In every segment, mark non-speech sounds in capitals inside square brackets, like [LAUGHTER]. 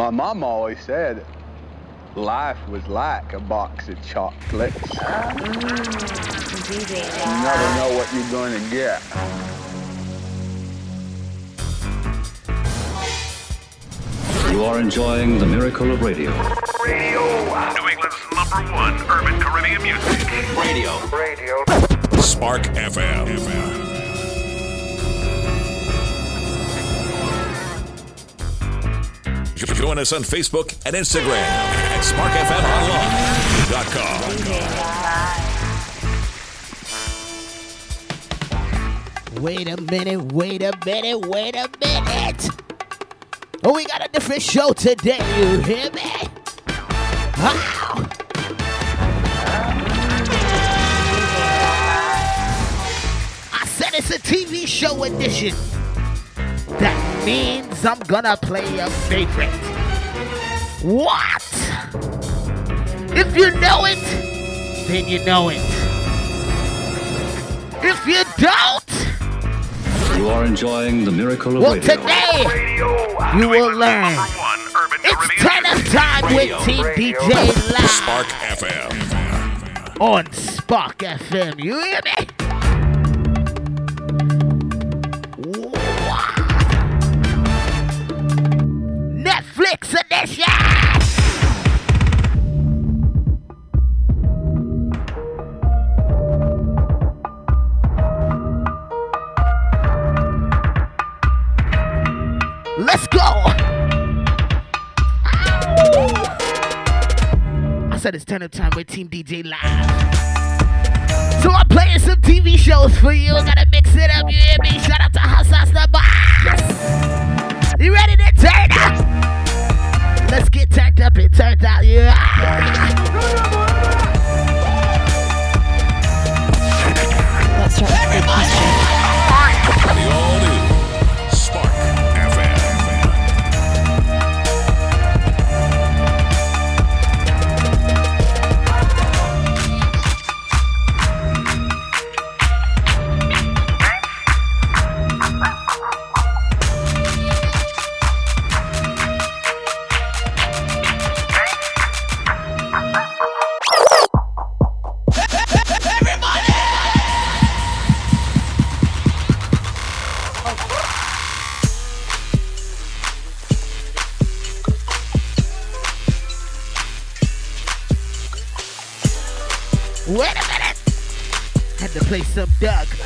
My mom always said life was like a box of chocolates. DJ You never know what you're going to get. You are enjoying the miracle of radio. Radio. New England's number one urban Caribbean music. Radio. Radio. Spark FM. Join us on Facebook and Instagram at sparkfmonline.com. Wait a minute, wait a minute, wait a minute. Oh, we got a different show today, you hear me? Wow. I said it's a TV show edition. That means I'm gonna play your favorite. What? If you know it, then you know it. If you don't, You are enjoying the miracle of well, radio. today Radio. you will learn. Number one urban It's Caribbean turn up music. time with Team DJ Live Spark FM. on Spark FM. You hear me? Netflix edition. Let's go. I said it's turn up time with Team DJ Live. So I'm playing some TV shows for you. Gotta mix it up, you hear me? Shout out to Sauce the Boss. You ready to turn up? Let's get turned up and turned out, yeah. Some Doug.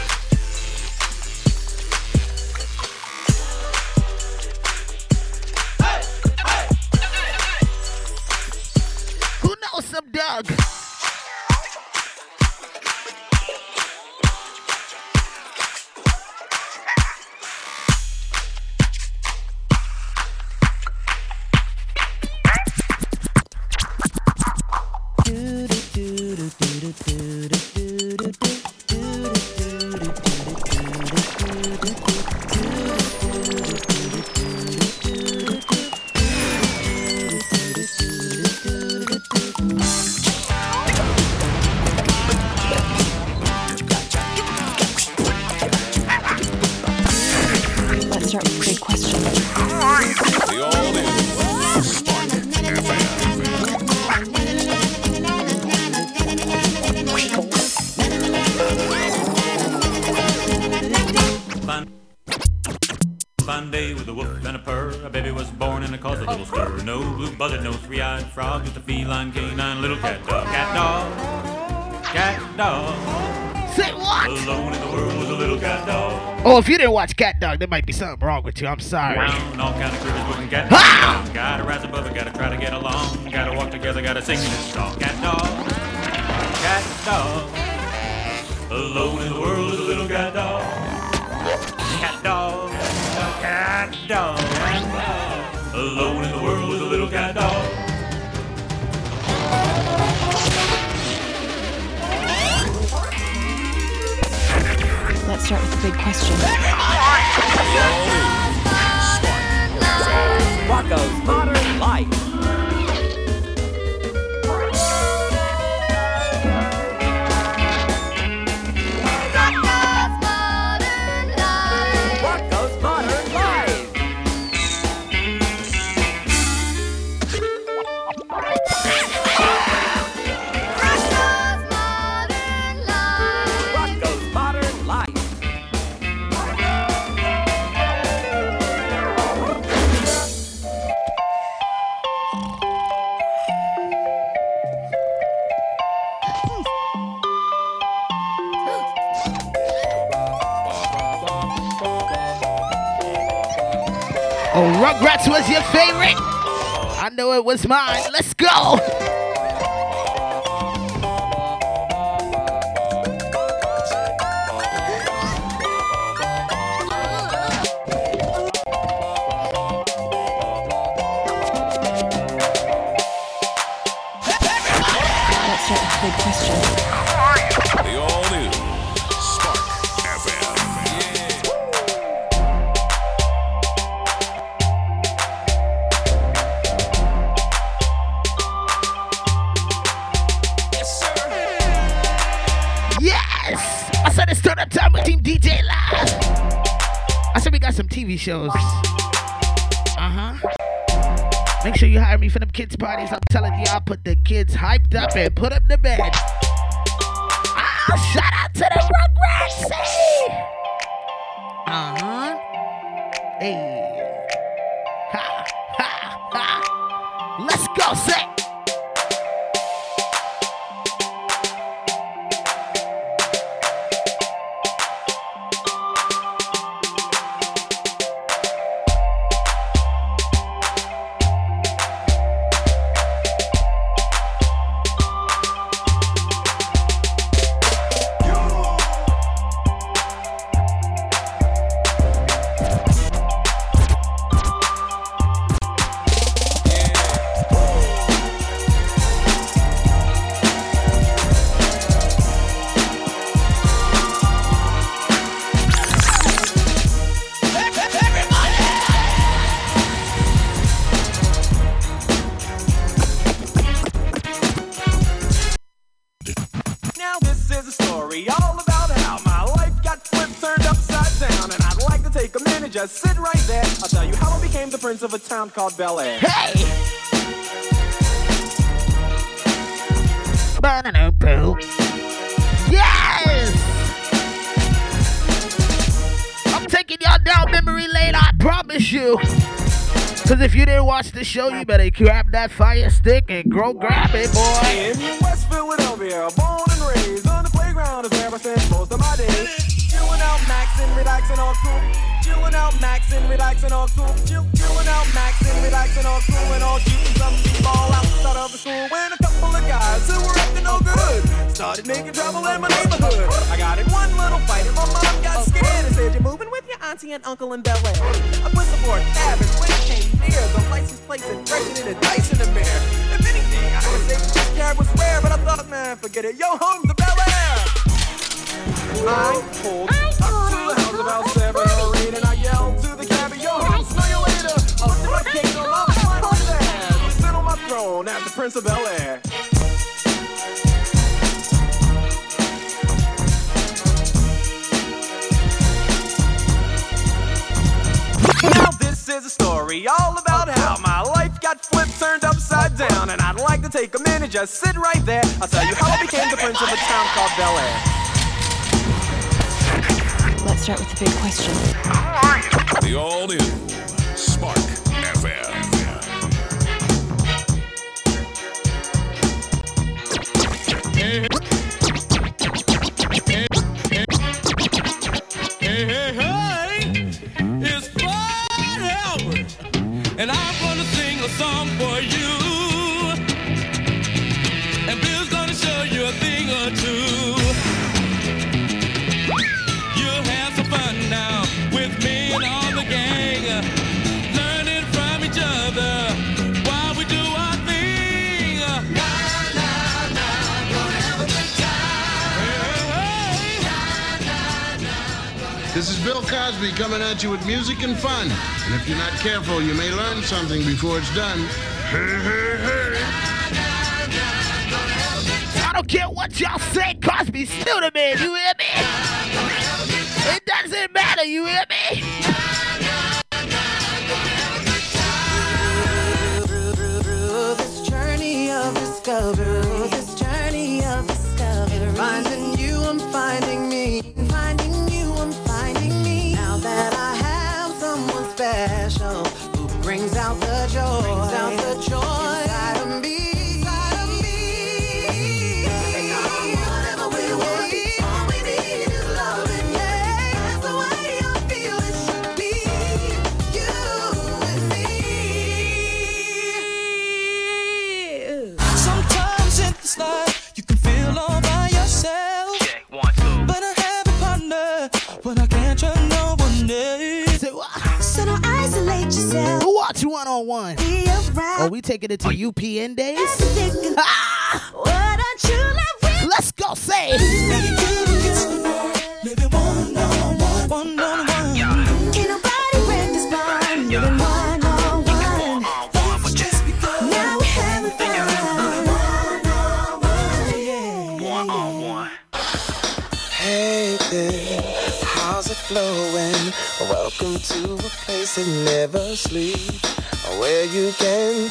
Oh, if you didn't watch Cat Dog, there might be something wrong with you. I'm sorry. Round all kind of critters cat Ah! Gotta rise above it, gotta try to get along. Gotta walk together, gotta sing this song. Cat dog. Cat dog. Alone in the world is a little cat dog. Cat dog. Cat dog. Alone in the world Let's start with the big question. Modern Life. Was your favorite? I know it was mine. Let's go. Shows. Uh huh. Make sure you hire me for them kids' parties. I'm telling you, I'll put the kids hyped up and put them to bed. Ah, shout out to the town called Bel Air. Hey! Ba-da-da-boo. Yes! I'm taking y'all down memory lane, I promise you. Cause if you didn't watch the show, you better grab that fire stick and go grab it, boy. In West Philadelphia, born and raised on the playground is where I spent most of my days. Chilling out, maxing, relaxing, all cool. Chilling out, maxing, relaxing, all cool. Chill, chilling out, maxing, relaxing, all cool, and all shooting some ball outside of the school. When a couple of guys who were up to no good started making trouble in my neighborhood. I got in one little fight, and my mom got scared and said, "You're moving with your auntie and uncle in Bel Air." I put the board cabin when it came near the license plate and in a dice in the mirror. If anything, I would say this cab was rare, but I thought, man, forget it. Yo, home to Bel Air. I pulled up to house about seven or eight, and I to the "Yo, smell you later." On my front there, sit on my throne as the Prince of Bel Air. Now this is a story all about how my life got flipped, turned upside down, and I'd like to take a minute, just sit right there. I'll tell you how I became the prince of a town called Bel Air. Let's start with the big question. The all new Spark FM. Bill Cosby coming at you with music and fun. And if you're not careful, you may learn something before it's done. Hey, hey, hey. I don't care what y'all say, Cosby's still the man, you hear me? It doesn't matter, you hear me? Through this journey of discovery, one on one. Oh, we taking it to UPN days? [LAUGHS] Let's go, say. One on one. Hey how's it flowing? Welcome to a place that never sleeps. Where you can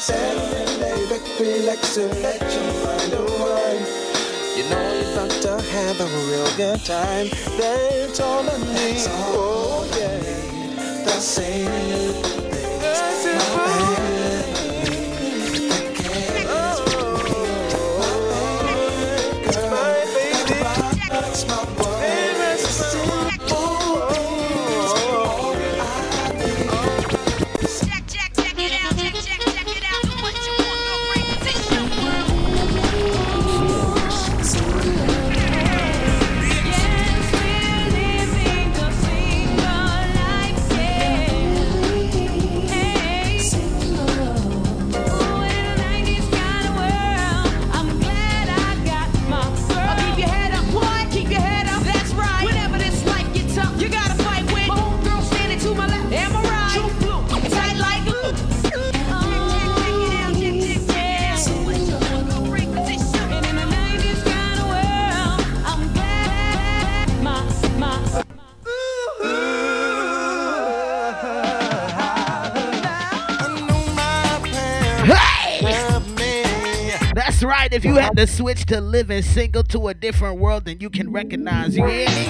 lay back, relax, and let you find a one. You know you're about to have a real good time. That's all I need. Oh, yeah. That's saying That's it, right. If you had to switch to living single to a different world, then you can recognize. You hear me?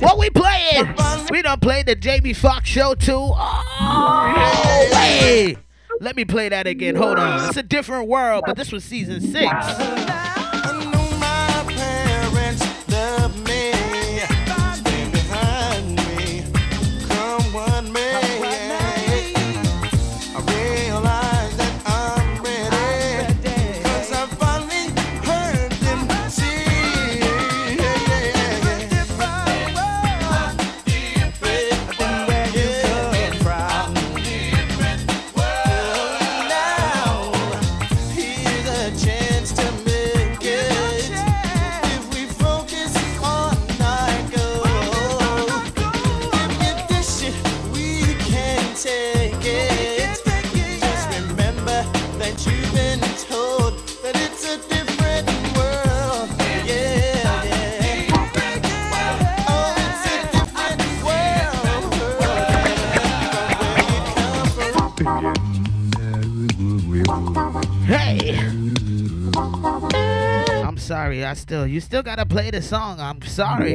What we playing? We done played the Jamie Foxx show too. Oh, wait. Let me play that again. Hold on. It's a different world, but this was season six. I still, you still gotta play the song. I'm sorry.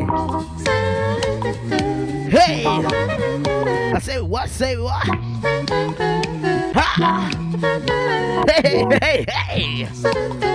Hey! I say what? Say what? Ha! Hey, hey, hey!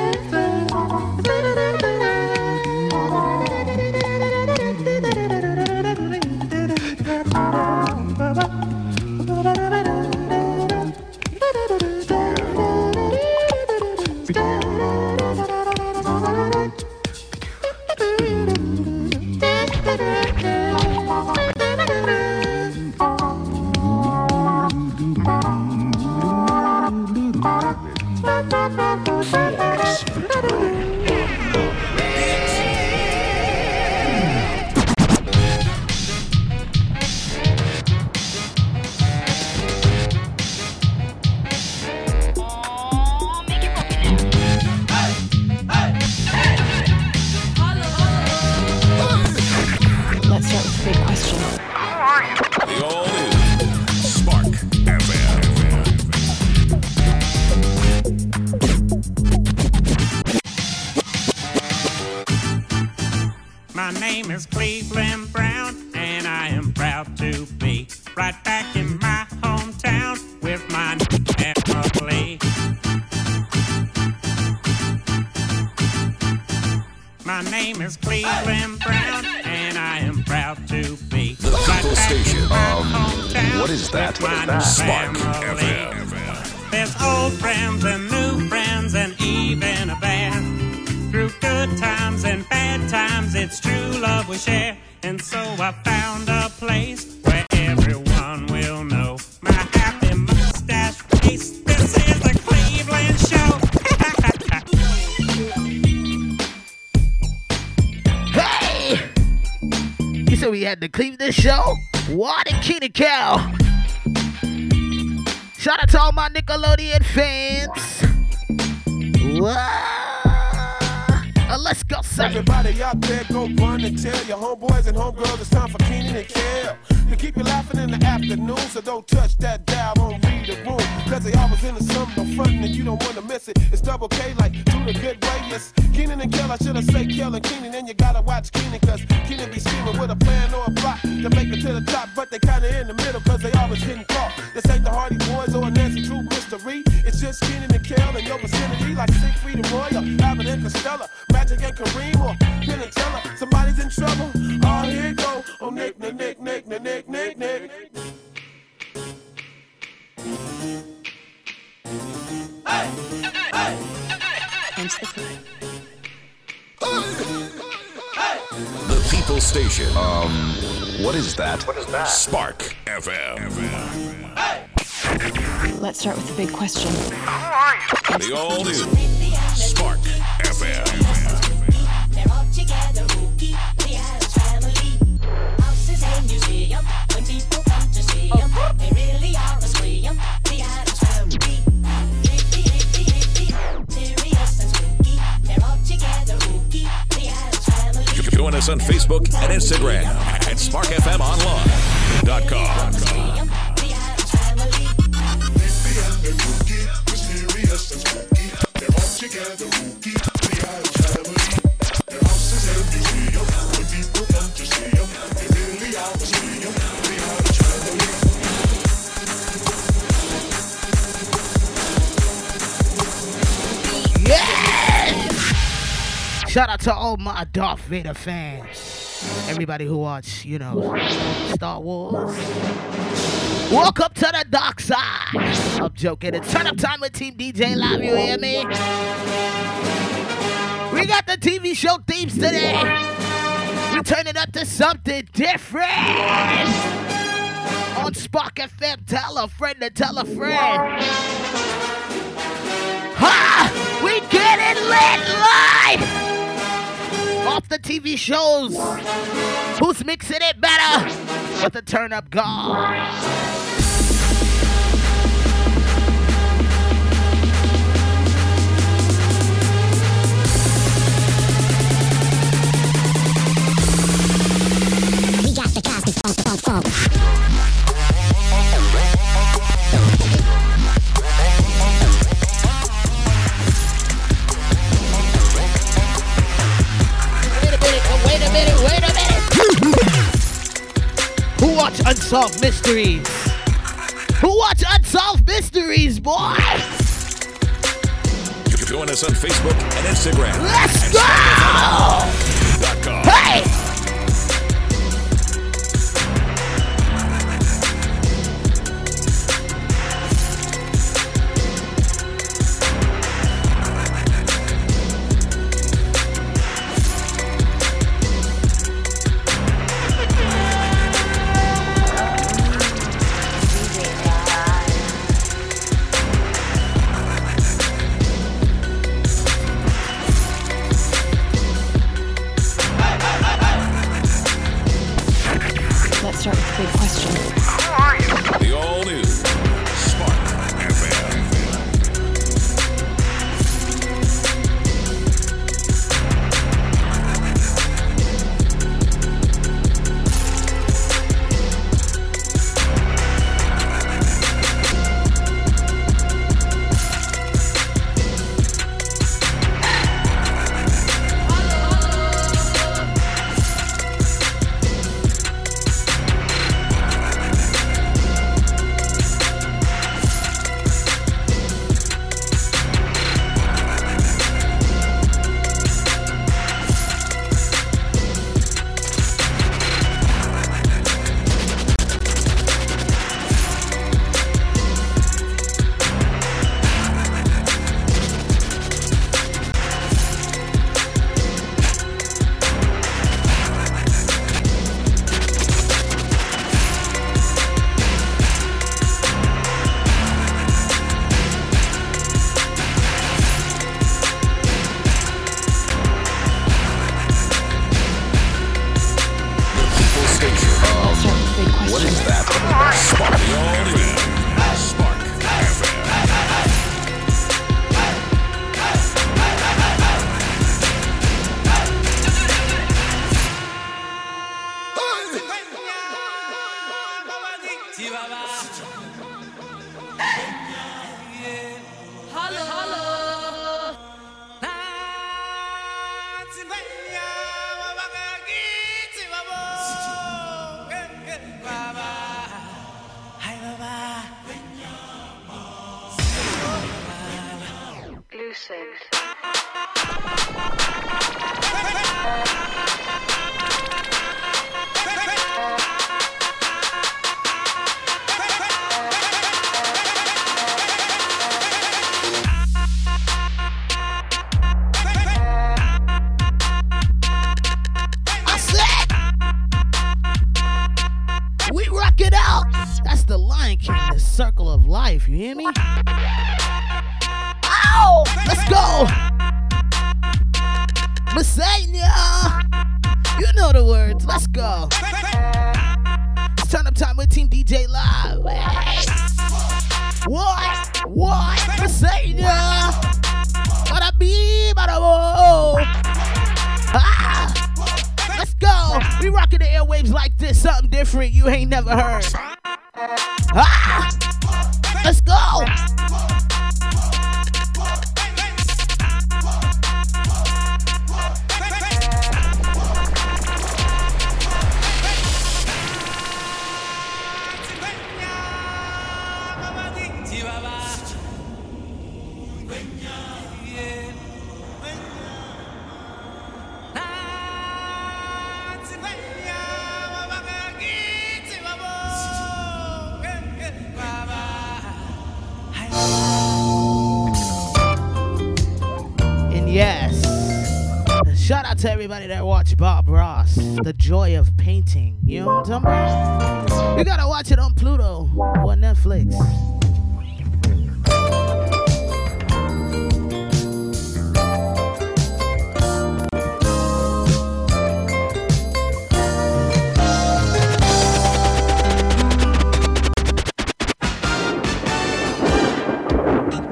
fe. big question. Shout out to all my Darth Vader fans. Everybody who watch, you know, Star Wars. Walk up to the dark side. I'm joking. It's turn up time with Team DJ Live. You hear me? We got the TV show themes today. We turn it up to something different on Spark FM. Tell a friend to tell a friend. Ha! We get it lit live! off the TV shows. Who's mixing it better with the turn up God? funk, funk, funk. Who Watch Unsolved Mysteries. Who Watch Unsolved Mysteries, boy. Join us on Facebook and Instagram. Let's and go! gotta watch it on Pluto or Netflix.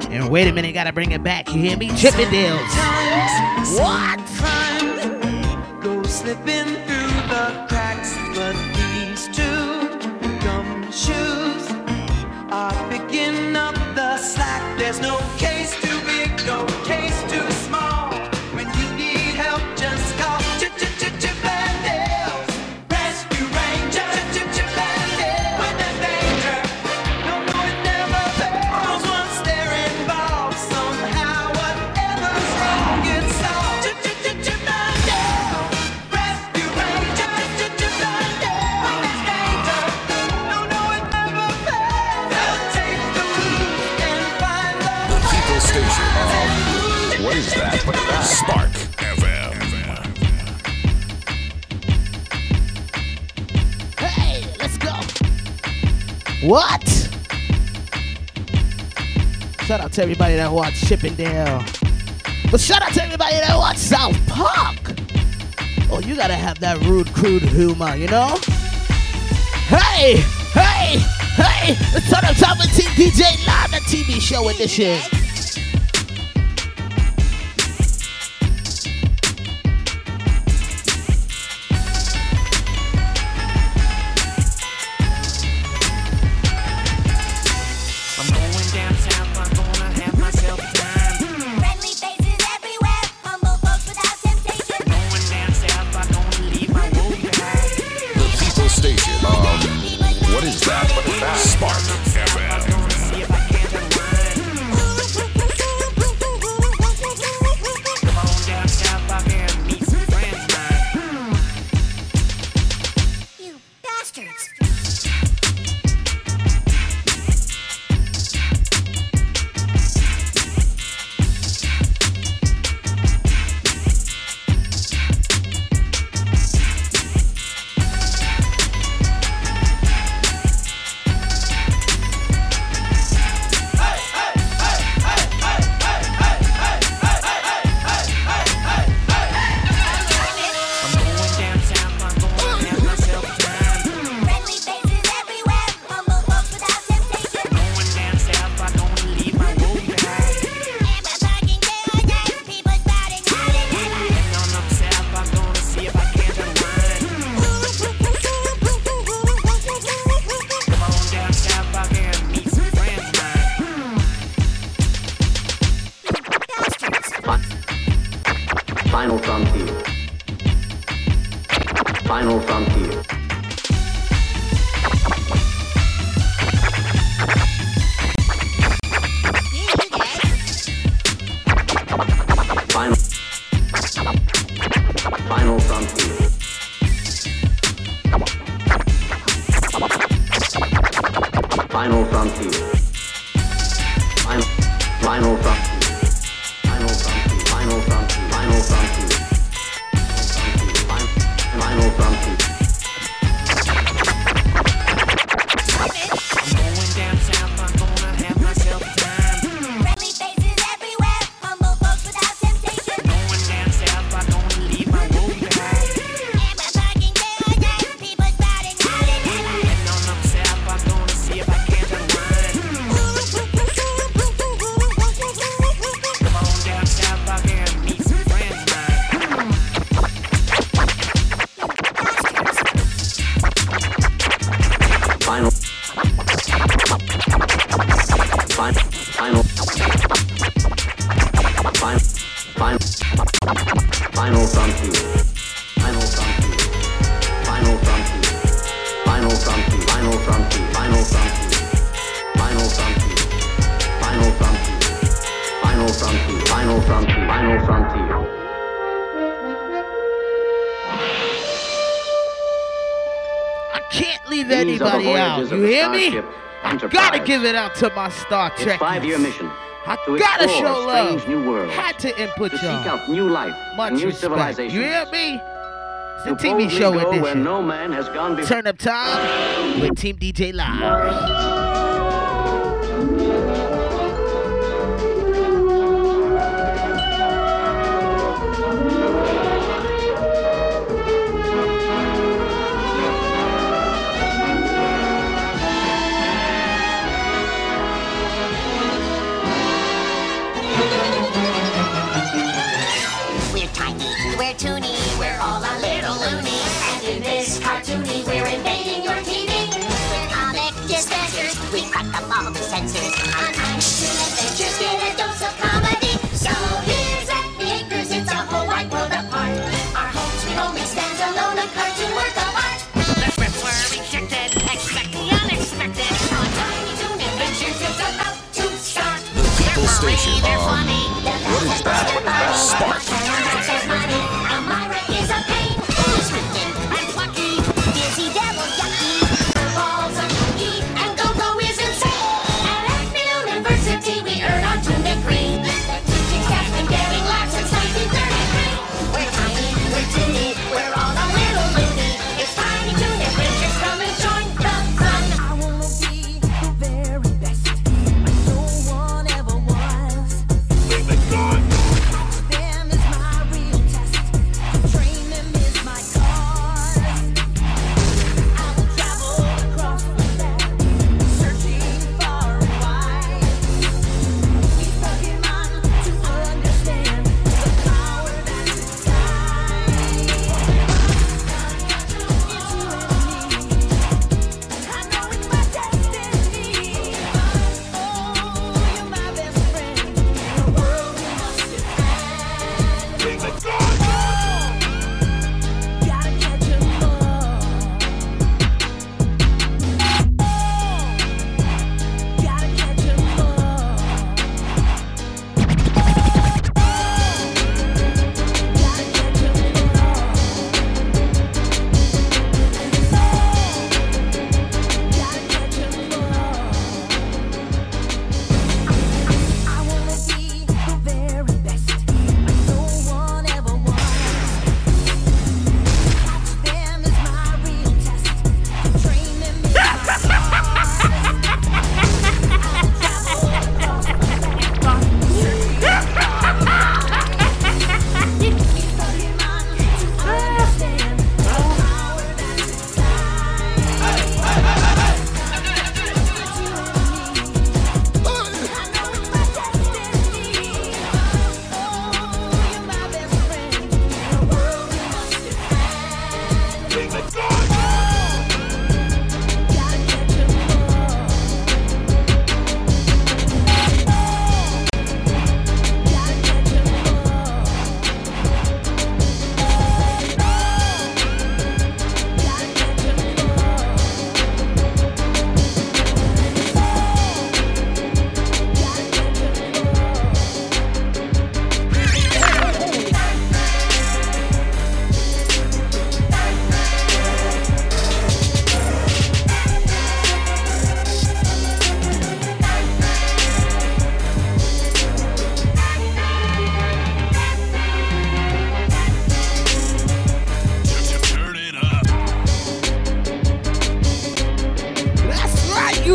And wait a minute, gotta bring it back. You hear me? Chippendales. What? to everybody that watch Chippendale. But shout out to everybody that watch South Park. Oh, you gotta have that rude, crude humor, you know? Hey, hey, hey! It's on the top of TDJ Live, the TV show edition. Give it out to my Star Trek. It's five-year mission. I to gotta show love. New world. Had to input to y'all. Seek out new life, Much new respect. civilization. You hear me? It's a TV show edition. No Turn up time with Team DJ Live. sunset.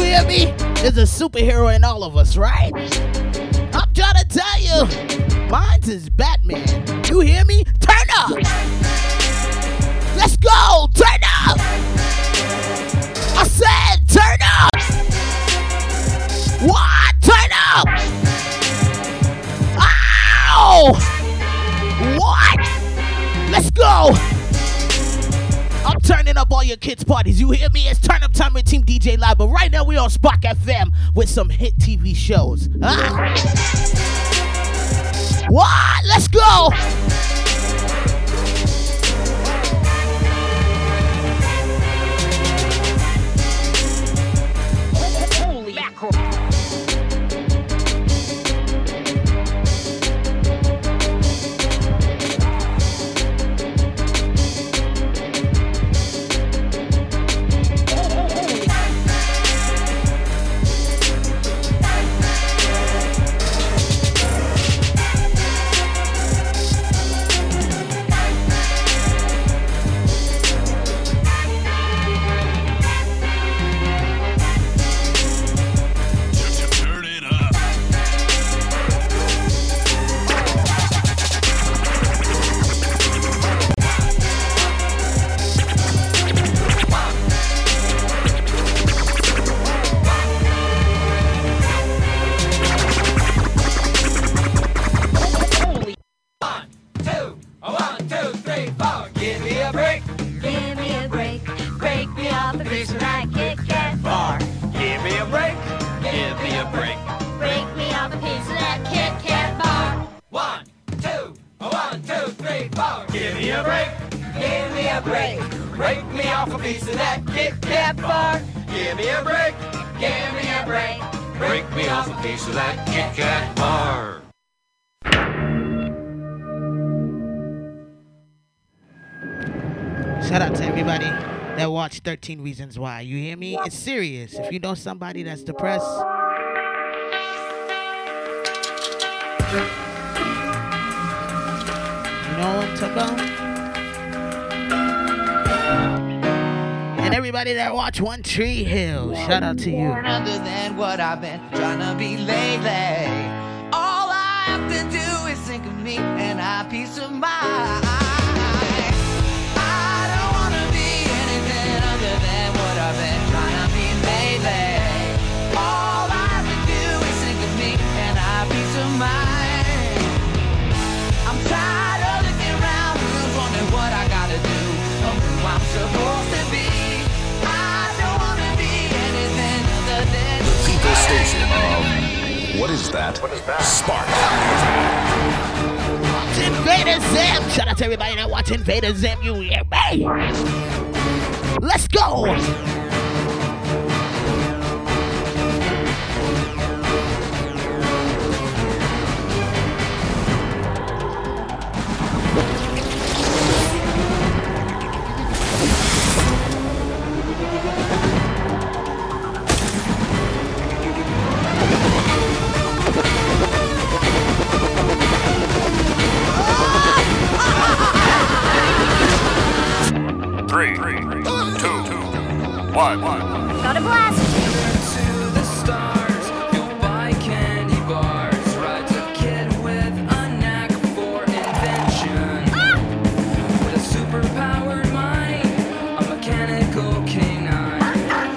Hear me? There's a superhero in all of us, right? I'm trying to tell you, mine's is Batman. You hear me? Turn up! Let's go! Turn up! I said, turn up! What? Turn up! Ow! What? Let's go! Turning up all your kids' parties. You hear me? It's turn up time with Team DJ Live. But right now we on Spark FM with some hit TV shows. Ah. What? Let's go! 13 Reasons Why. You hear me? It's serious. If you know somebody that's depressed, you know what I'm talking about? And everybody that watch One Tree Hill, shout out to you. Other than what I've been trying to be lately. What is that? What is that? Spark. Invader Zim! Shout out to everybody that watch Invader Zim. You hear me? Let's go! One. Got a blast. Don't buy candy bars. Rides a kid with a knack for invention. With a superpower mind, a mechanical canine.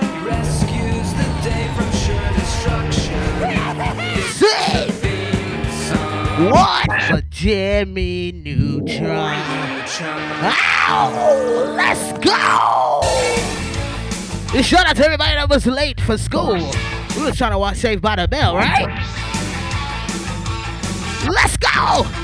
He rescues the day from sure destruction. What? A Jimmy Neutron. Ow! Let's go! Shout out to everybody that was late for school. We was trying to watch Saved by the Bell, right? Let's go!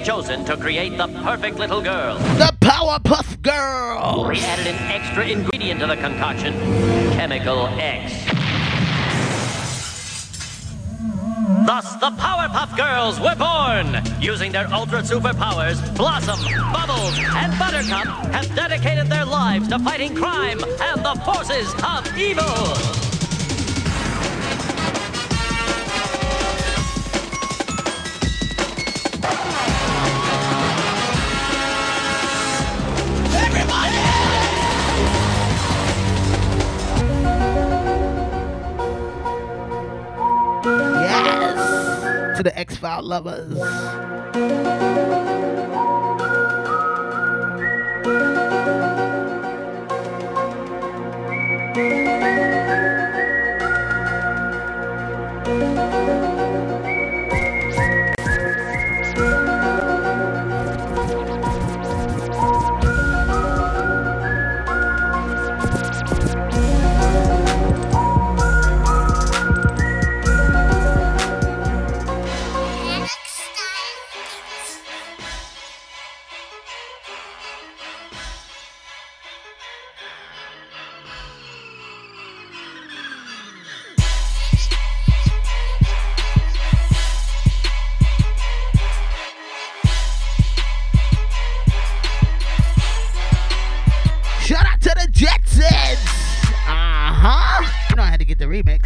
Chosen to create the perfect little girl. The Powerpuff Girl! We added an extra ingredient to the concoction Chemical X. Thus, the Powerpuff Girls were born! Using their ultra superpowers, Blossom, Bubbles, and Buttercup have dedicated their lives to fighting crime and the forces of evil! Lovers.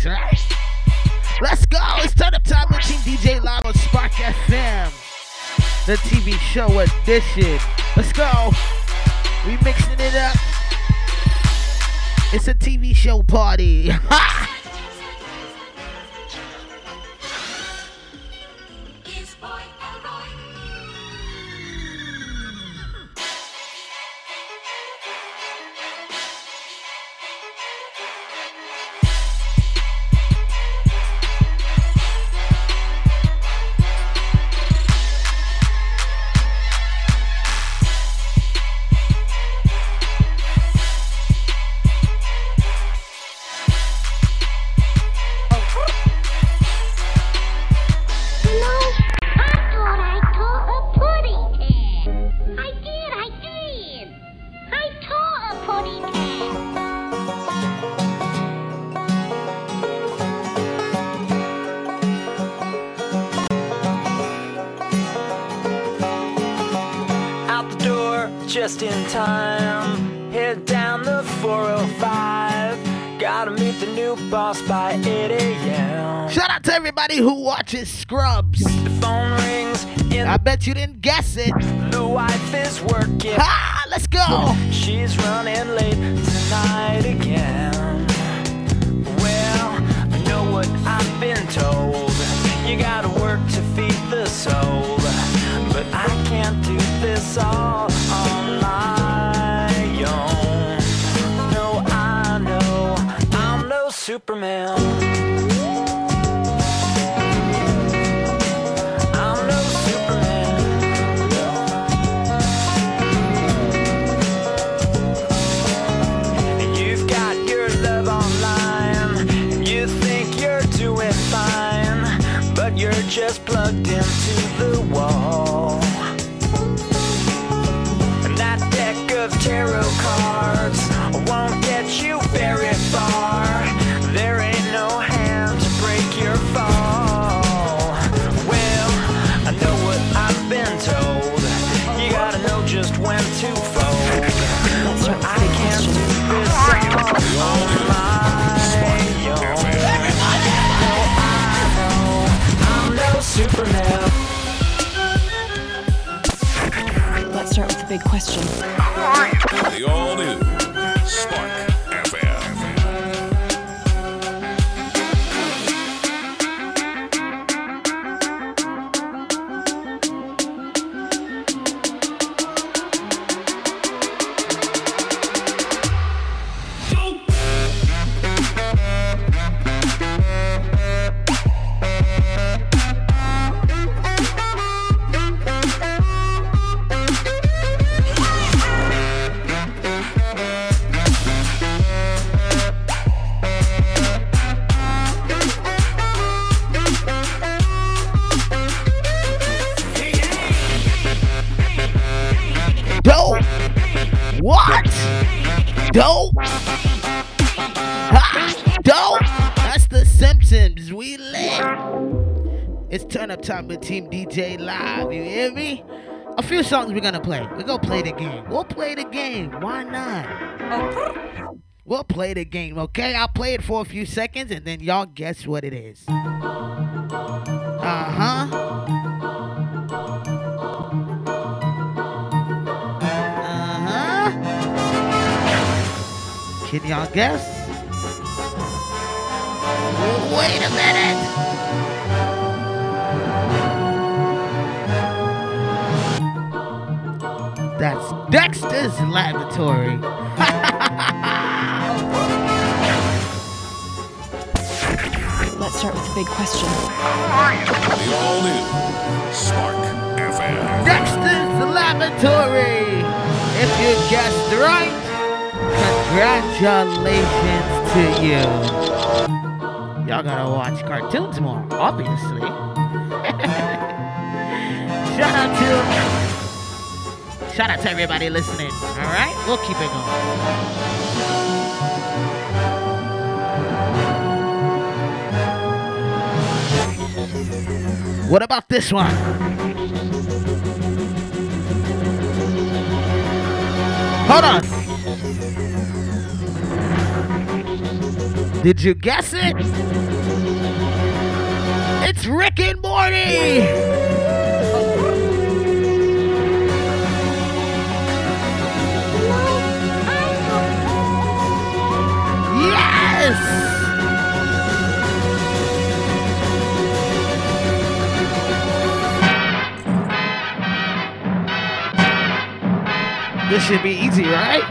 Right? Let's go. It's turn up time with Team DJ Live on Spark FM. The TV show edition. Let's go. We mixing it up. It's a TV show party. [LAUGHS] Scrubs. The phone rings. In I bet you didn't guess it. wife is Team DJ Live. You hear me? A few songs we're gonna play. We're gonna play the game. We'll play the game. Why not? We'll play the game, okay? I'll play it for a few seconds and then y'all guess what it is. Uh huh. Uh huh. Can y'all guess? Wait a minute. That's Dexter's Laboratory. Let's start with the big question. The all new Spark FM. Dexter's Laboratory. If you guessed right, congratulations to you. Y'all gotta watch cartoons more, obviously. [LAUGHS] Shout out to Shout out to everybody listening. Alright? We'll keep it going. What about this one? Hold on. Did you guess it? It's Rick and Morty! This should be easy, right?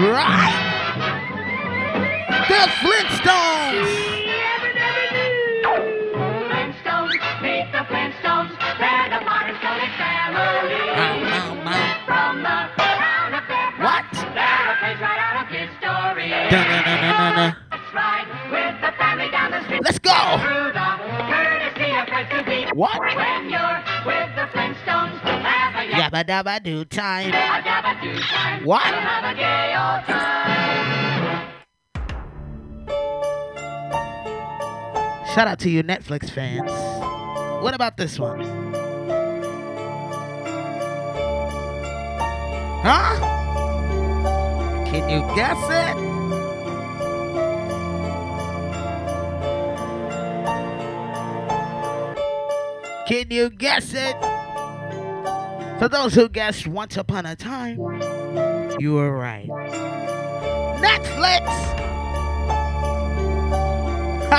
Right? The Flintstones! Dabba do time. yabba dabba do time. What? Have a gay old time. Shout out to you Netflix fans. What about this one? Huh? Can you guess it? Can you guess it? For those who guessed Once Upon a Time, you were right. Netflix! [LAUGHS]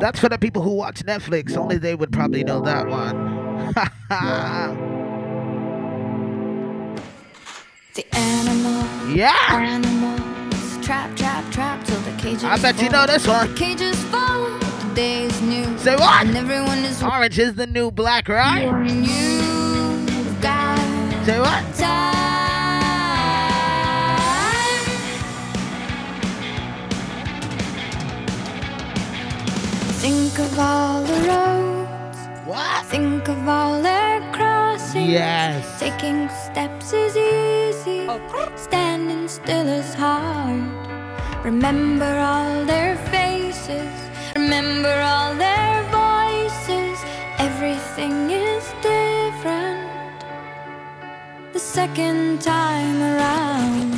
That's for the people who watch Netflix. Only they would probably know that one. [LAUGHS] The animal. Yeah. Animals. Trap, trap, trap till the cages I bet you know this one. The cages full. The day is new. Say what? And everyone is Orange is the new black, right? You've got Say what? time. Think of all the roads. What? Think of all their crossings. Yes. Taking steps is easy. Oh, Still is hard. Remember all their faces. Remember all their voices. Everything is different. The second time around.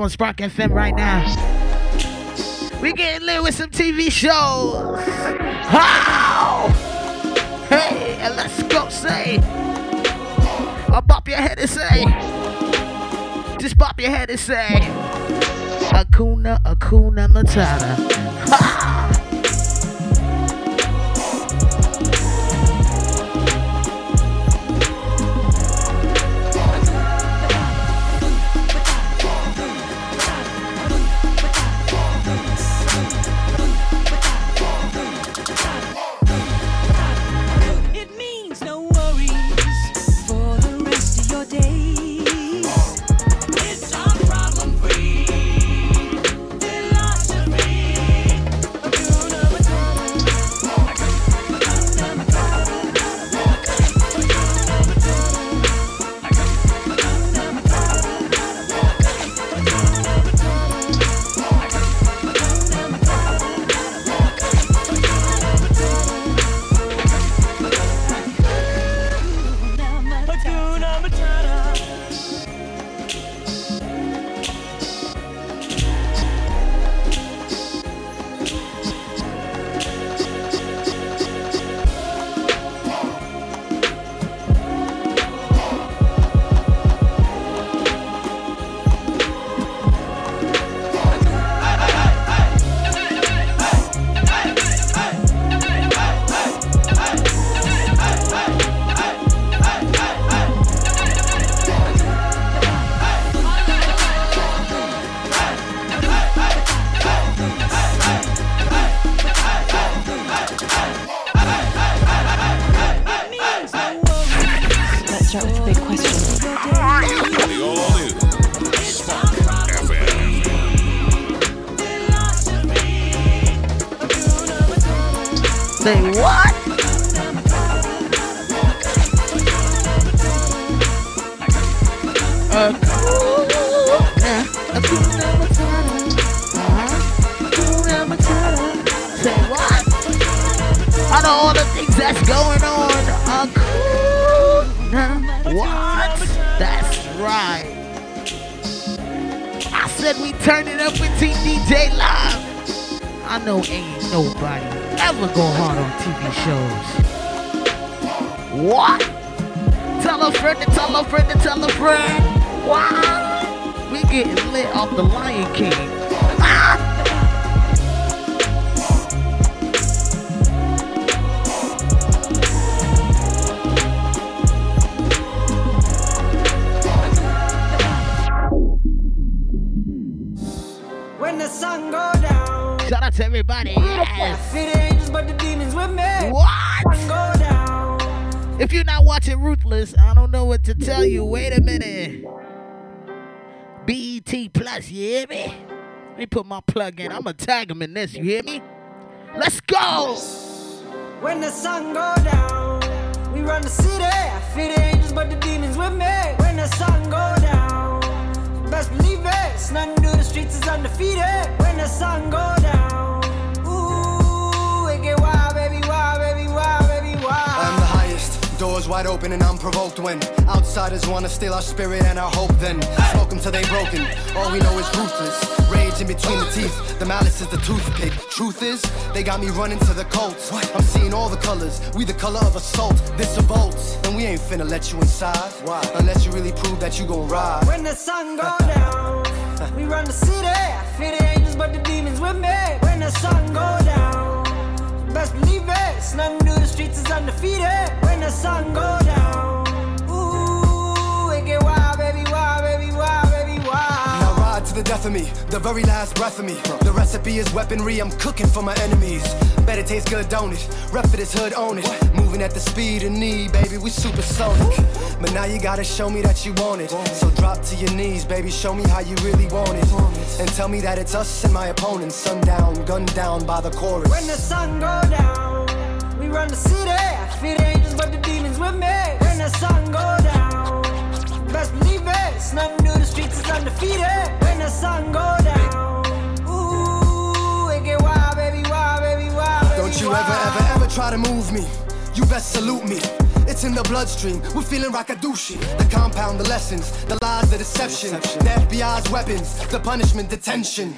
live on Spark FM right now. We getting lit with some TV shows. How? Hey, and let's go say. I bop your head and say. Just bop your head and say. Hakuna, Hakuna Matata. Ha! I'm gonna tag him in this, you hear me? Let's go! When the sun go down, we run the city. I Feed the angels, but the demons with me. When the sun go down, best believe it. It's nothing new. The streets is undefeated. When the sun go down, ooh, it get wild, baby, wild, baby, wild, baby, wild. I'm the highest, doors wide open and unprovoked when outsiders wanna steal our spirit and our hope. Then smoke them till they broken. All we know is ruthless, rage in between the teeth. The malice is the toothpick. Truth is, they got me running to the Colts. I'm seeing all the colors. We the color of assault. This a bolt, and we ain't finna let you inside. Why? Unless you really prove that you gon' ride. When the sun go down, we run the city. Feed the angels, but the demons with me. When the sun go down, best believe it. It's nothing new. The streets is undefeated. When the sun go down, the death of me, the very last breath of me. The recipe is weaponry, I'm cooking for my enemies. Bet it tastes good, don't it? Rep for this hood, own it. Moving at the speed of need, baby, we supersonic. But now you gotta show me that you want it. So drop to your knees, baby, show me how you really want it. And tell me that it's us and my opponents. Sundown, gunned down by the chorus. When the sun go down, we run the city. Feed the angels, but the demons with me. When the sun go down, best believe it. It's nothing new. The streets is undefeated. When the sun go down, ooh, it get wild, baby, wild, baby, wild, baby, Don't you wild. ever, ever, ever try to move me. You best salute me. It's in the bloodstream. We're feeling rakadushi. The compound, the lessons, the lies, the deception. The FBI's weapons, the punishment, detention.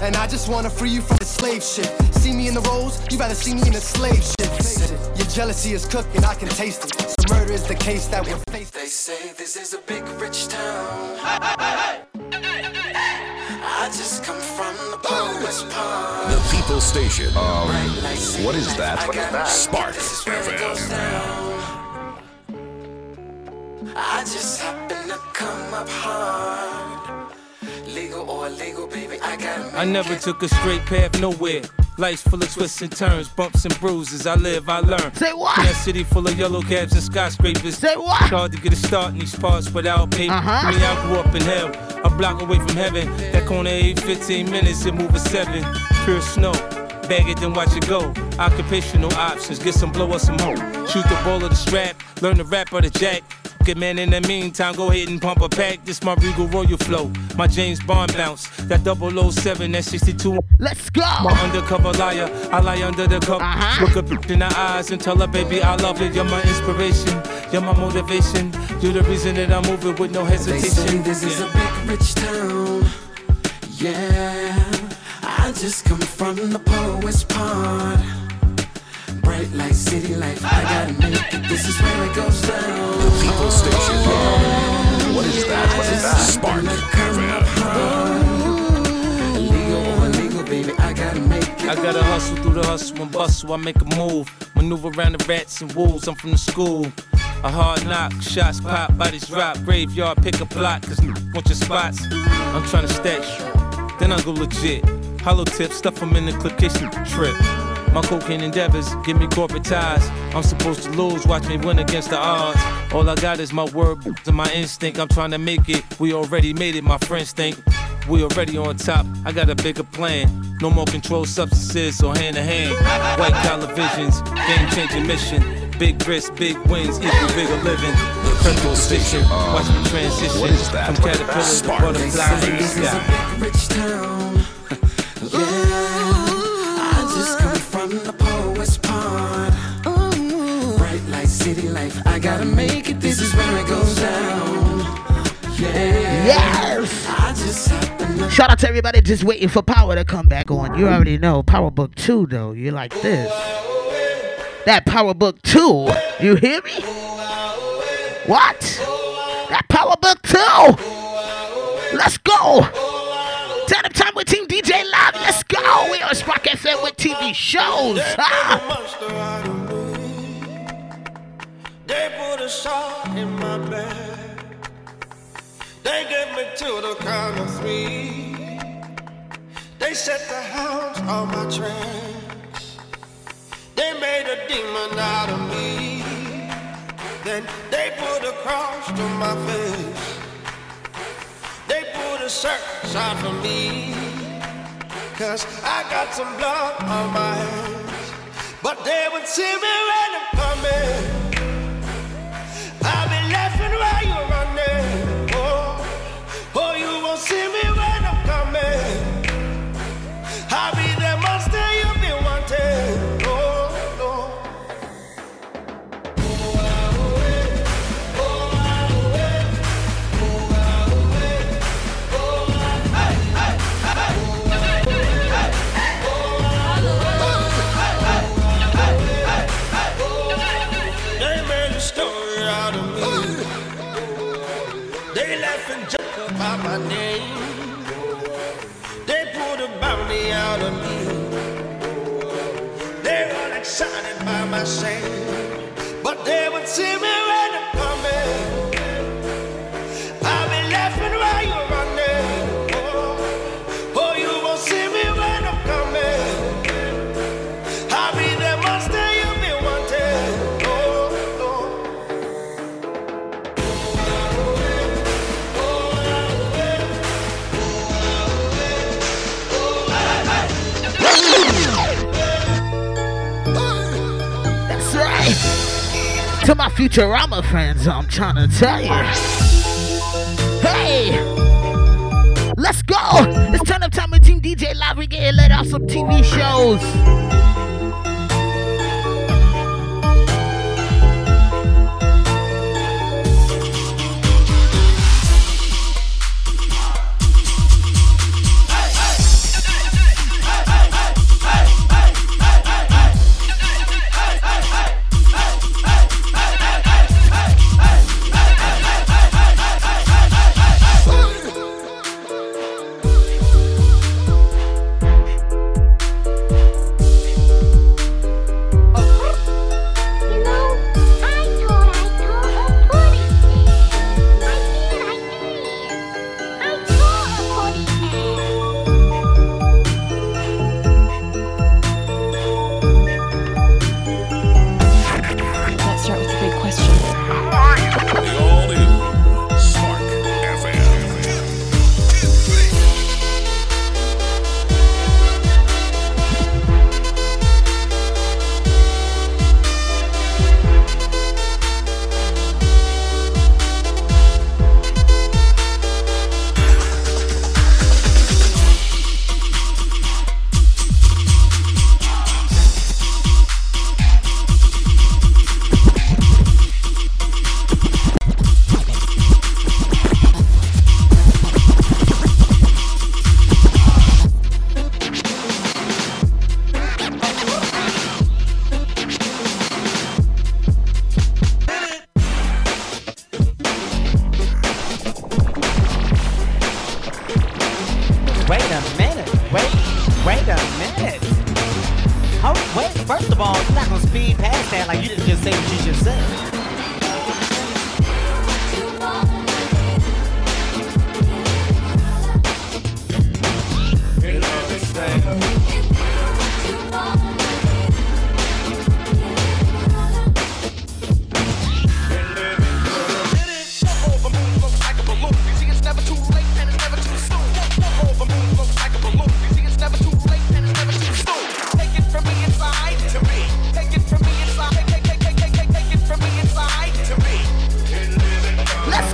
And I just wanna free you from the slave shit. See me in the roles, you rather see me in the slave shit. Your jealousy is cooking, I can taste it. So murder is the case that we're facing. They say this is a big rich town. I just come from the poorest part. The People Station. Um, what is that? What is that? Spark This is where it goes FM. I just happen to come up hard. Legal or illegal, baby, I gotta I never took a straight path nowhere. Life's full of twists and turns, bumps and bruises. I live, I learn. Say what? In that city full of yellow cabs and skyscrapers. Say what? It's hard to get a start in these parts without pay. Uh-huh. Me, I grew up in hell, a block away from heaven. That corner ain't 15 minutes, it move a seven. Pure snow. Bag it, then watch it go. Occupational options, get some blow or some hoe. Shoot the ball of the strap, learn the rap or the jack. Man, in the meantime, go ahead and pump a pack. This my Regal Royal flow, my James Bond bounce. That 007, that 62. Let's go. My undercover liar, I lie under the cover. Uh-huh. Look a bitch in the eyes and tell her, baby, I love you. You're my inspiration, you're my motivation. You're the reason that I'm moving with no They hesitation. say this is a big rich town. Yeah, I just come from the poorest part. Bright light, city life, I gotta make it. This is where it goes down. The People Station. Um, what is that? What is that? Spark FM. Illegal or illegal, baby, I gotta make it. I gotta hustle through the hustle and bustle. I make a move, maneuver around the rats and wolves. I'm from the school. A hard knock, shots pop, bodies drop, graveyard, pick a plot, cause want your spots. I'm trying to stack, then I go legit. Hollow tips, stuff 'em in the clickation trip. My cocaine endeavors give me corporate ties. I'm supposed to lose, watch me win against the odds. All I got is my word and my instinct. I'm trying to make it. We already made it, my friends think. We already on top. I got a bigger plan. No more controlled substances or hand to hand. White collar visions, game changing mission. Big risks, big wins, equal bigger living. Perfect position. Watch me transition what is that? from caterpillar to Spark. butterfly in the sky. Rich town. Life. I gotta make it. This is where it goes down. Yeah. Yes. Shout out to everybody just waiting for Power to come back on. You already know Power Book 2 though. You like this. That Power Book 2. You hear me? What? That Power Book 2. Let's go. Turn up time with Team DJ Live. Let's go. We on Spark FM with TV shows. Ah. They put a shot in my bag. They get me to the count of three. They set the hounds on my tracks. They made a demon out of me. Then they put a cross to my face. They put a circus out for me. Cause I got some blood on my hands. But they would see me when I'm coming. My name. They put a bounty out of me. They're all excited by my shame. But they would see me my Futurama fans, I'm trying to tell you. Hey! Let's go! It's turn up time with Team DJ Live. We getting let off some TV shows.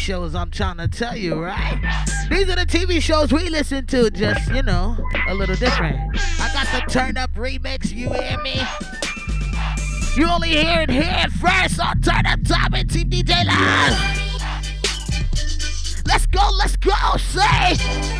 shows I'm trying to tell you, right? These are the TV shows we listen to, just, you know, a little different. I got the turn up remix, you hear me? You only hear it here first on Turn Up Top and Team DJ Live. Let's go, let's go, say.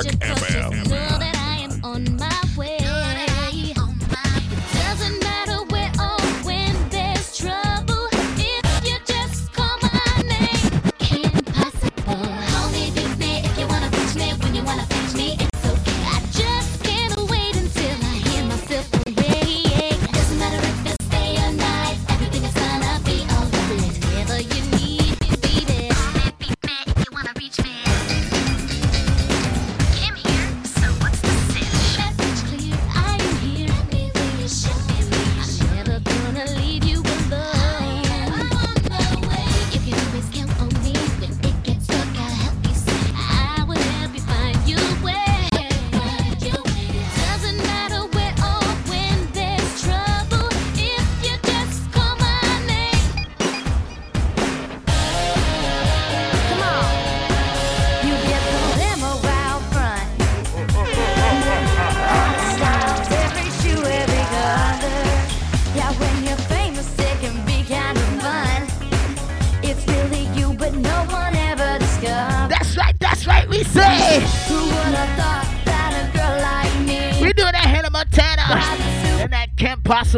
Park and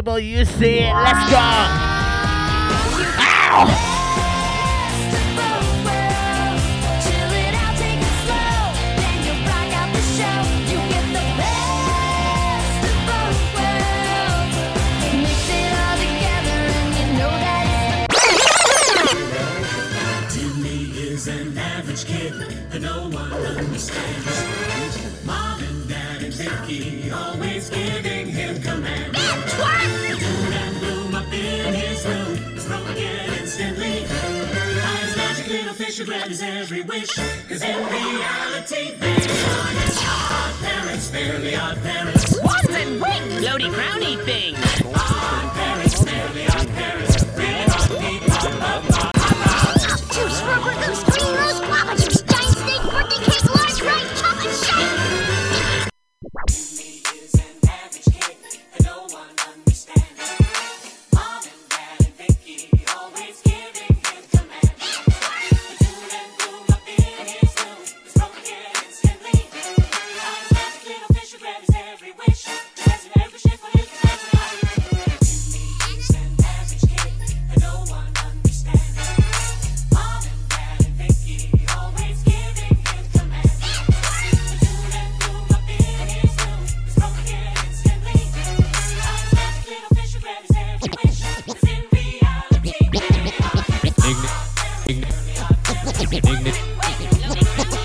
possible you see it.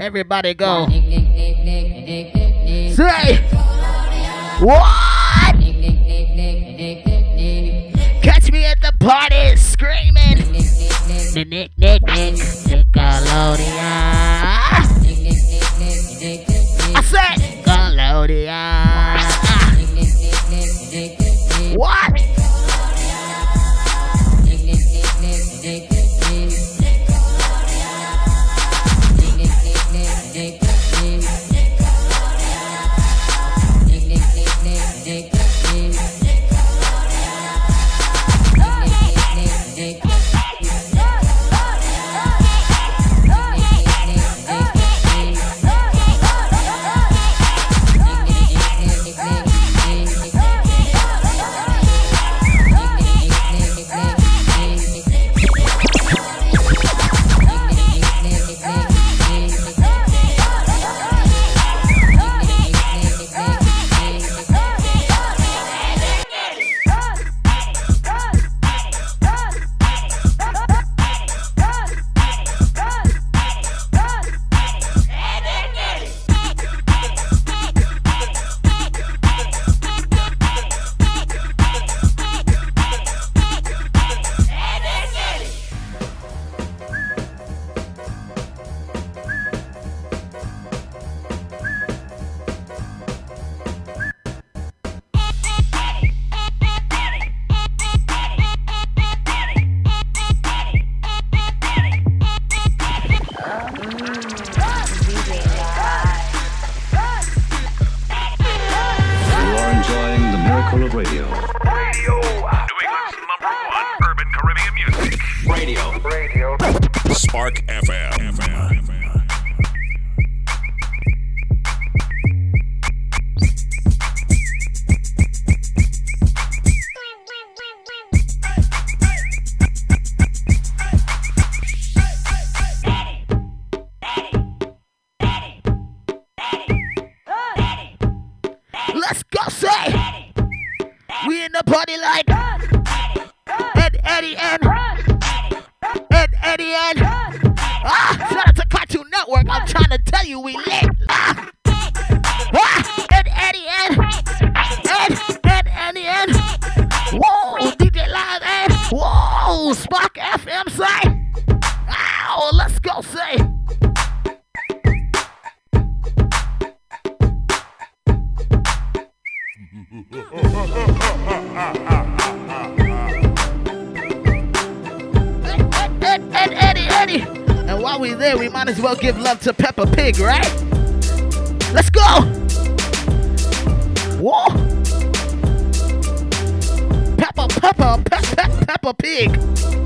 Everybody go. Say what? Catch me at the party screaming. Nick, Nick, Nick, Nickelodeon. I said Nickelodeon. What? Peppa Pig.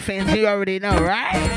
fans, you already know, right?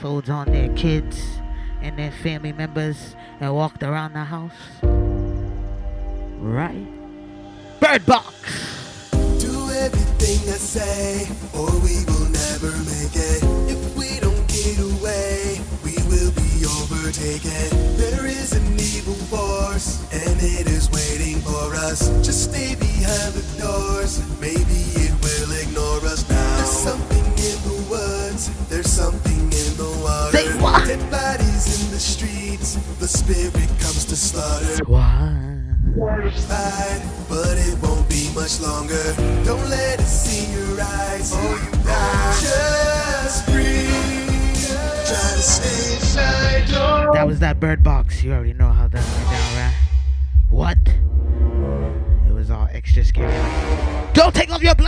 folds on their kids and their family members and walked around the house.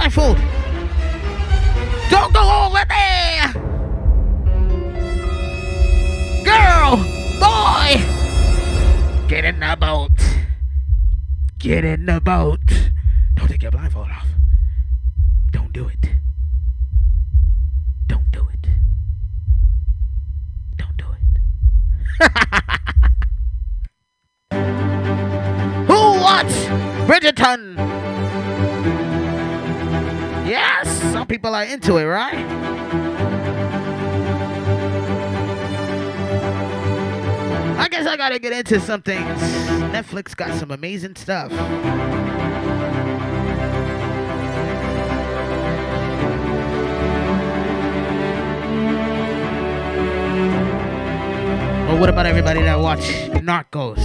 rifle! Don't go over there! Girl! Boy! Get in the boat! Get in the boat! Don't take your blindfold off. Don't do it. Don't do it. Don't do it. [LAUGHS] Who wants Bridgerton? people are into it, right? I guess I gotta get into some things. Netflix got some amazing stuff. But what about everybody that watch Narcos?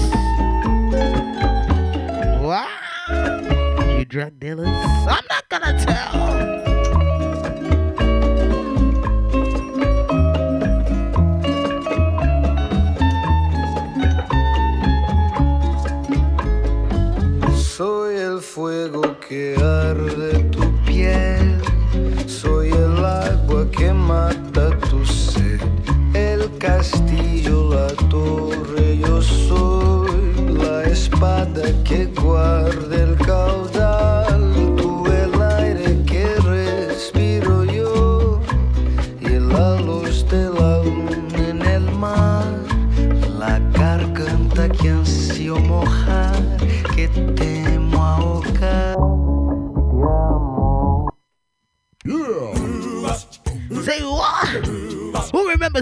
Wow, you drug dealers. I'm not gonna tell.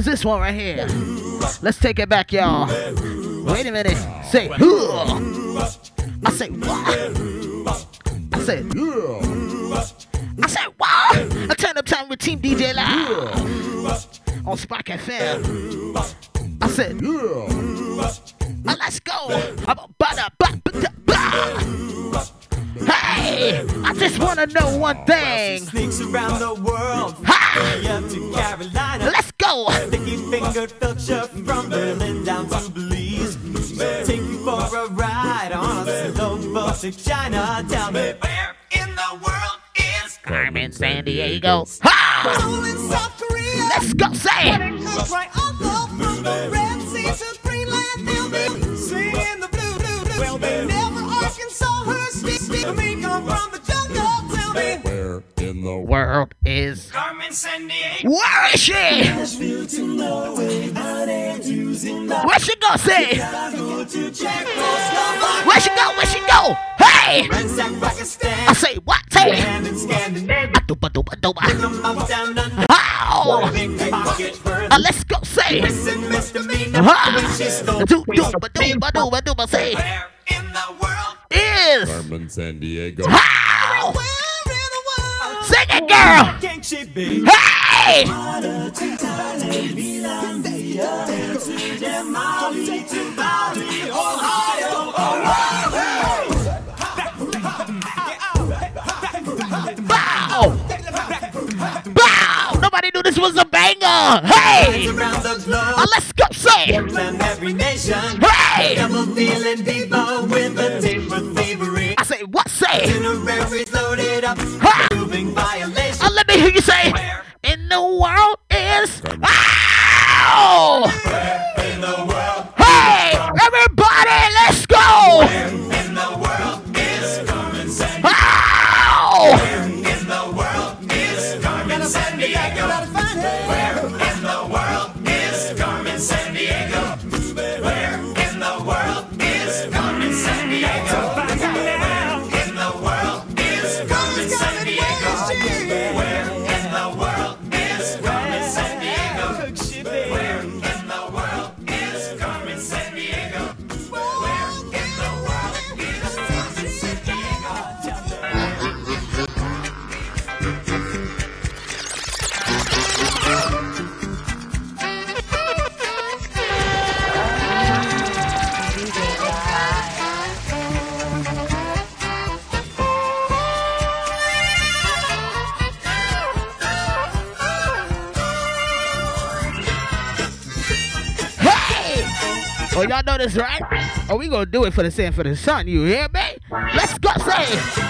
Who remembers this one right here? Let's take it back, y'all. Wait a minute. Say huh. I say what? I said I said what? I turn up time with Team DJ Live on Spark FM. I said now let's go. I'm a bada ba ba ba. Hey, I just wanna know one thing. Sneaks around the world. Ha! Go. [LAUGHS] Sticky fingered filcher from Berlin down to Belize. Take you for a ride on a slow boat to China. Tell me where in the world is Carmen Sandiego. Ha! Seoul in South Korea. Let's go, say it. Right on the from the Red Sea to Greenland, they'll be singing the blue, blue, blue. Well, they never Arkansas, her speak, speak. Me come from the jungle, tell me. Where in the world is Carmen Sandiego. Where is she? Nashville to Norway, Where she go, say? Chicago to Czechoslovakia. Where she go? Where she go? Hey! I say what? Pocket fur. Uh, let's go, say it. Missing misdemeanor. Ha! When she stole Do, duba, duba, duba, duba, say Where in the world? is. Carmen Sandiego. How? Sing it, girl. Can't she be? Hey! Bow! Bow! Nobody knew this was a banger. Hey! Around the globe. Uh, let's go, say it. Every nation. Hey! Double feeling diva with a tape for thievery. I say what? Say. Itineraries loaded up. Ha! Violation. Uh, let me hear you say Where in the world is. Ow! in the world? Hey! Everybody, let's go! We gonna do it for the sin for the sun. You hear me? Let's go, say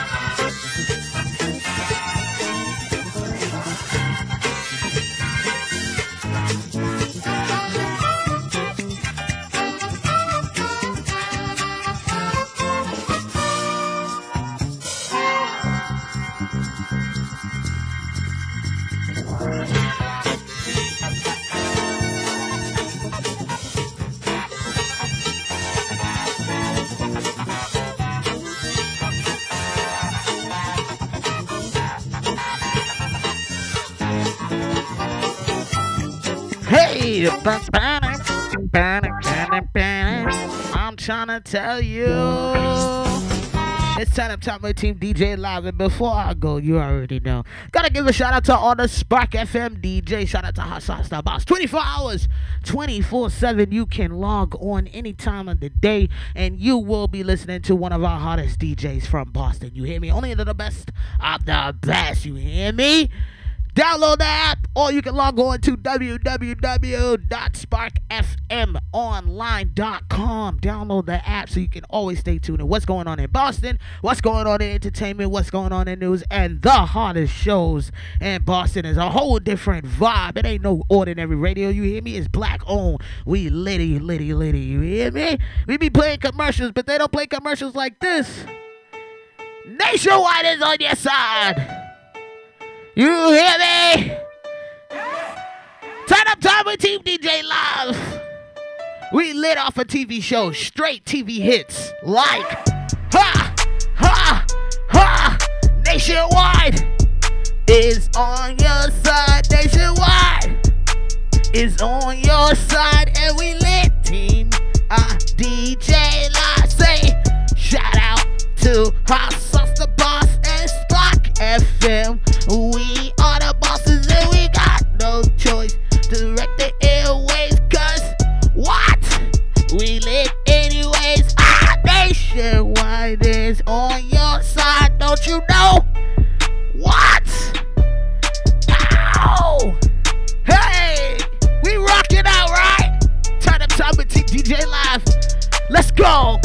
trying to tell you. It's time to talk with Team DJ Live. And before I go, you already know. Gotta give a shout out to all the Spark FM DJ. Shout out to Hot Sauce the Boss. 24 hours, 24 7. You can log on any time of the day and you will be listening to one of our hottest DJs from Boston. You hear me? Only the best of the best. You hear me? Download the app, or you can log on to www.sparkfmonline.com. Download the app so you can always stay tuned to what's going on in Boston, what's going on in entertainment, what's going on in news, and the hottest shows in Boston is a whole different vibe. It ain't no ordinary radio, you hear me? It's black owned. We litty, litty, litty, you hear me? We be playing commercials, but they don't play commercials like this. Nationwide is on your side. You hear me? Turn up time with Team DJ Live. We lit off a TV show, straight TV hits like Ha! Ha! Ha! Nationwide is on your side nationwide. Is on your side and we lit team. Uh, DJ Live say shout out to Hot Sauce the Boss and Stock FM. We are the bosses and we got no choice Direct the airways cause what? We lit anyways. Ah, nationwide is on your side, don't you know? What? Ow! Hey! We rocking out, right? Turn up time Team DJ Live. Let's go!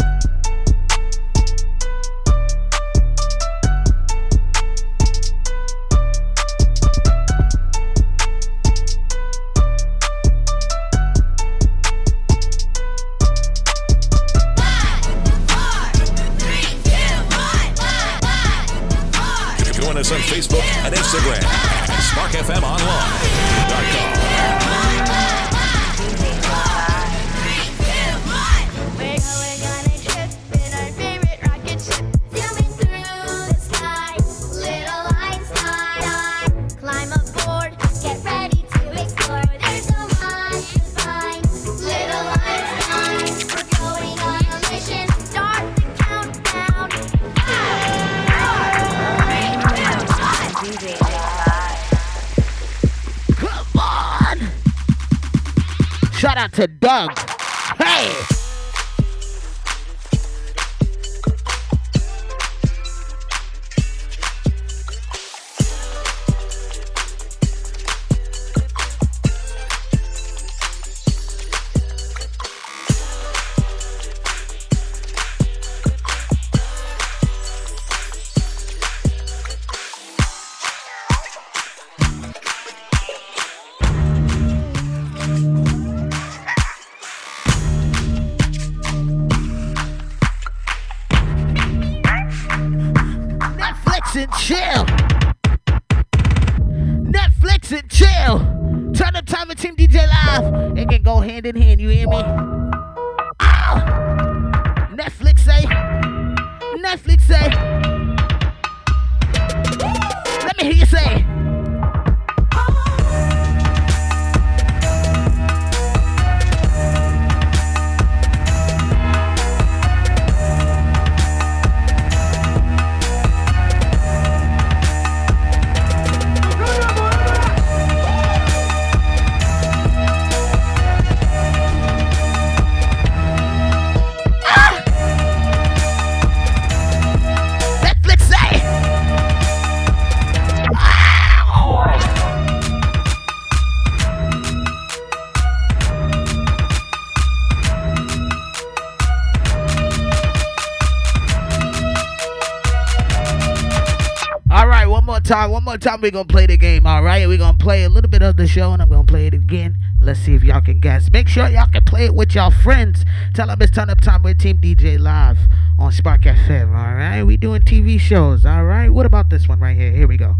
More time. We're going to play the game. All right. We're going to play a little bit of the show and I'm going to play it again. Let's see if y'all can guess. Make sure y'all can play it with y'all friends. Tell them it's turn up time with Team DJ Live on Spark FM. All right. We doing TV shows. All right. What about this one right here? Here we go.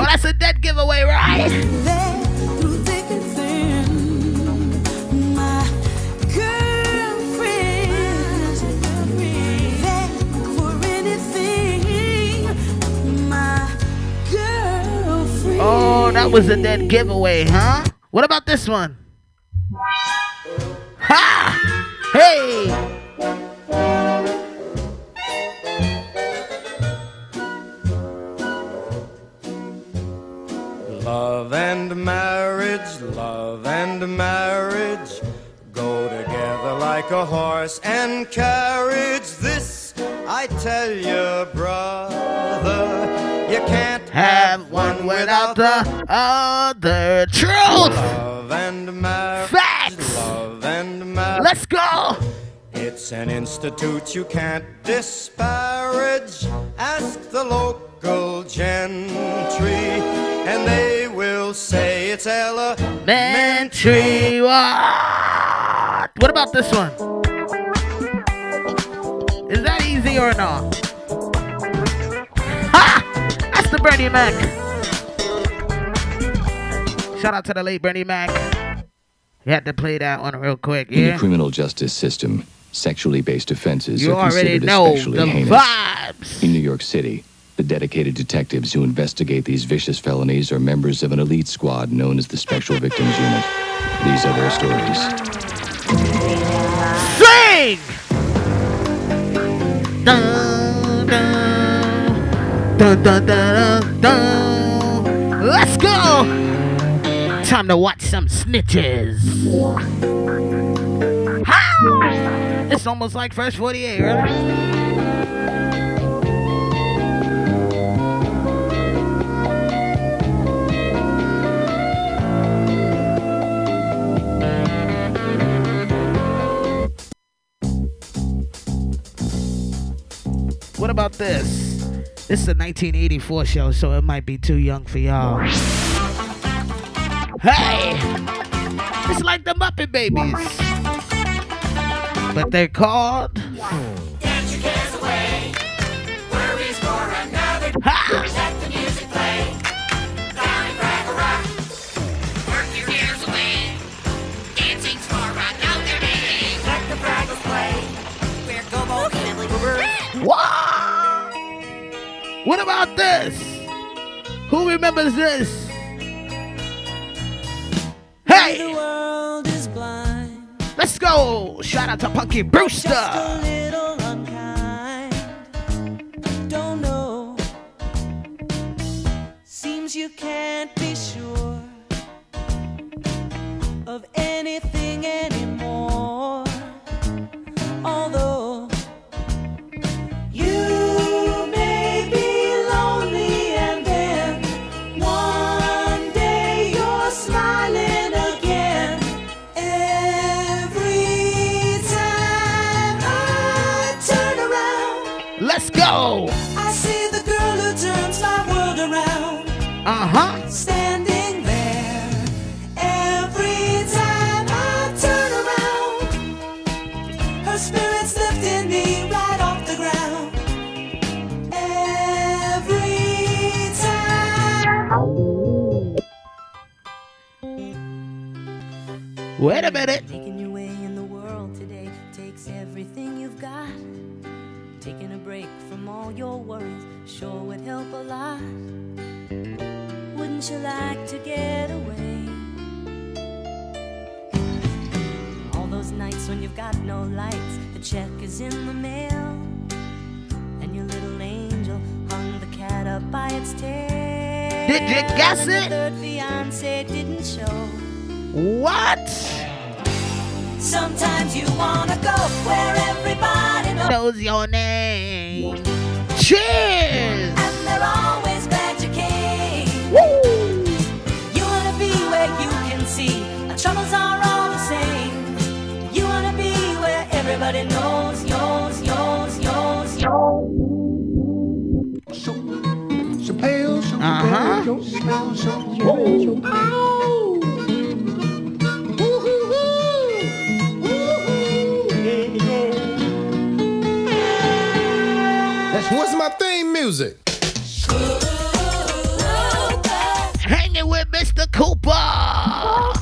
Oh, that's a dead giveaway, right? That was a dead giveaway, huh? What about this one? You can't Have one without the other. Truth! love and marriage. Facts! Love and marriage. Let's go! It's an institute you can't disparage. Ask the local gentry, and they will say it's elementary. Mentary. What? What about this one? Is that easy or not? The Bernie Mac. Shout out to the late Bernie Mac. You had to play that one real quick, In the criminal justice system, Sexually based offenses You are considered know especially the heinous. vibes. In New York City, the dedicated detectives who investigate these vicious felonies are members of an elite squad known as the Special Victims Unit. These are their stories. Sing! Dun, dun, dun, dun, dun, dun. Let's go! Time to watch some snitches. Ha! It's almost like First 48, right? What about this? This is a 1984 show, so it might be too young for y'all. Hey! It's like the Muppet Babies. But they're called. Dance your What about this? Who remembers this? Hey! The world is blind. Let's go! Shout out to Punky Brewster! A little unkind. Don't know. Seems you can't be sure of anything anymore. Although Wait a minute. Making your way in the world today takes everything you've got. Taking a break from all your worries sure would help a lot. Wouldn't you like to get away? All those nights when you've got no lights, the check is in the mail, and your little angel hung the cat up by its tail. Did you guess it? The third fiance didn't show. What? Sometimes you wanna go where everybody knows. Knows your name. Cheers! And they're always glad you came. You wanna be where you can see our troubles are all the same. You wanna be where everybody knows, knows, knows, knows, knows. Uh-huh. What's music? Hanging with Mr. Cooper.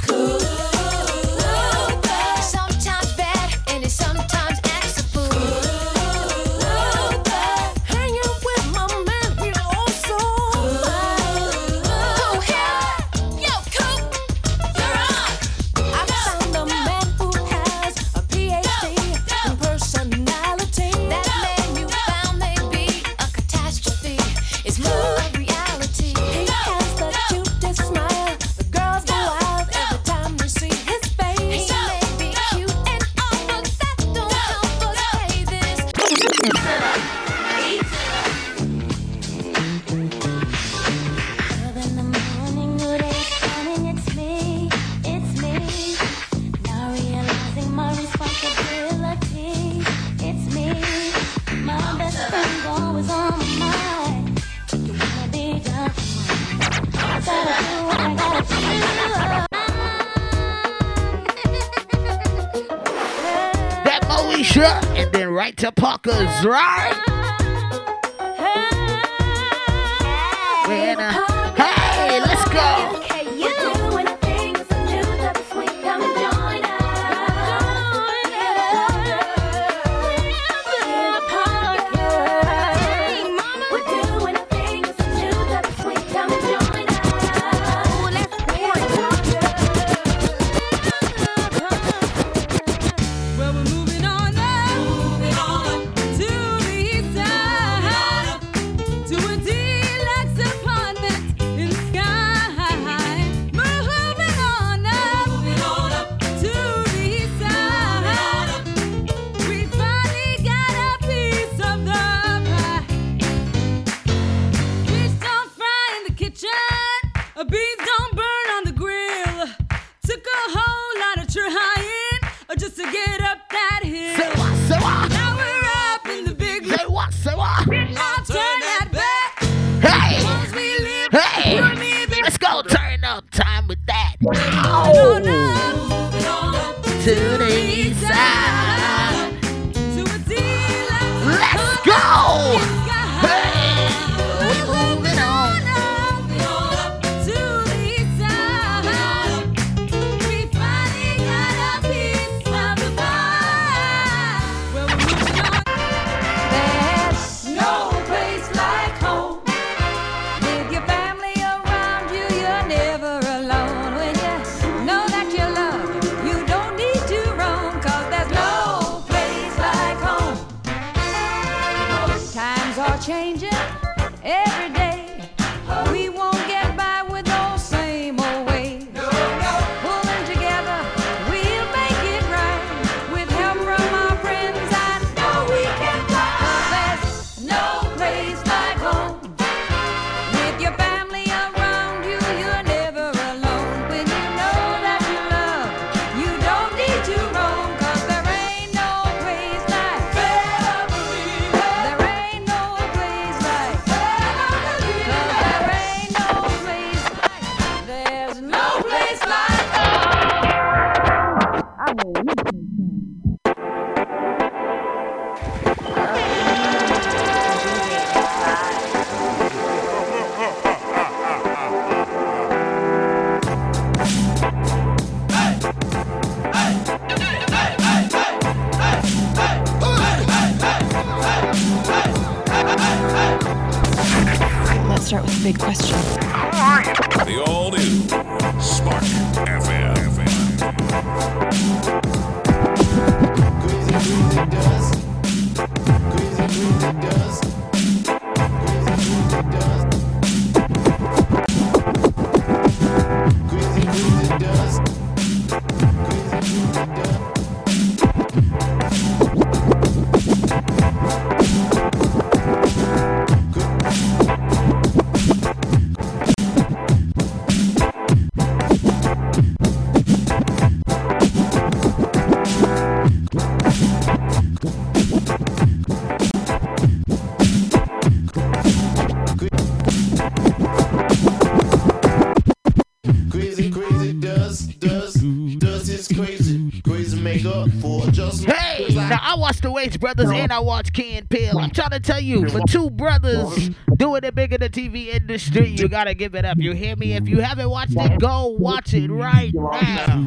watch brothers and I watch Can Pill. I'm trying to tell you, for two brothers doing it big in the TV industry, you gotta give it up. You hear me? If you haven't watched it, go watch it right now.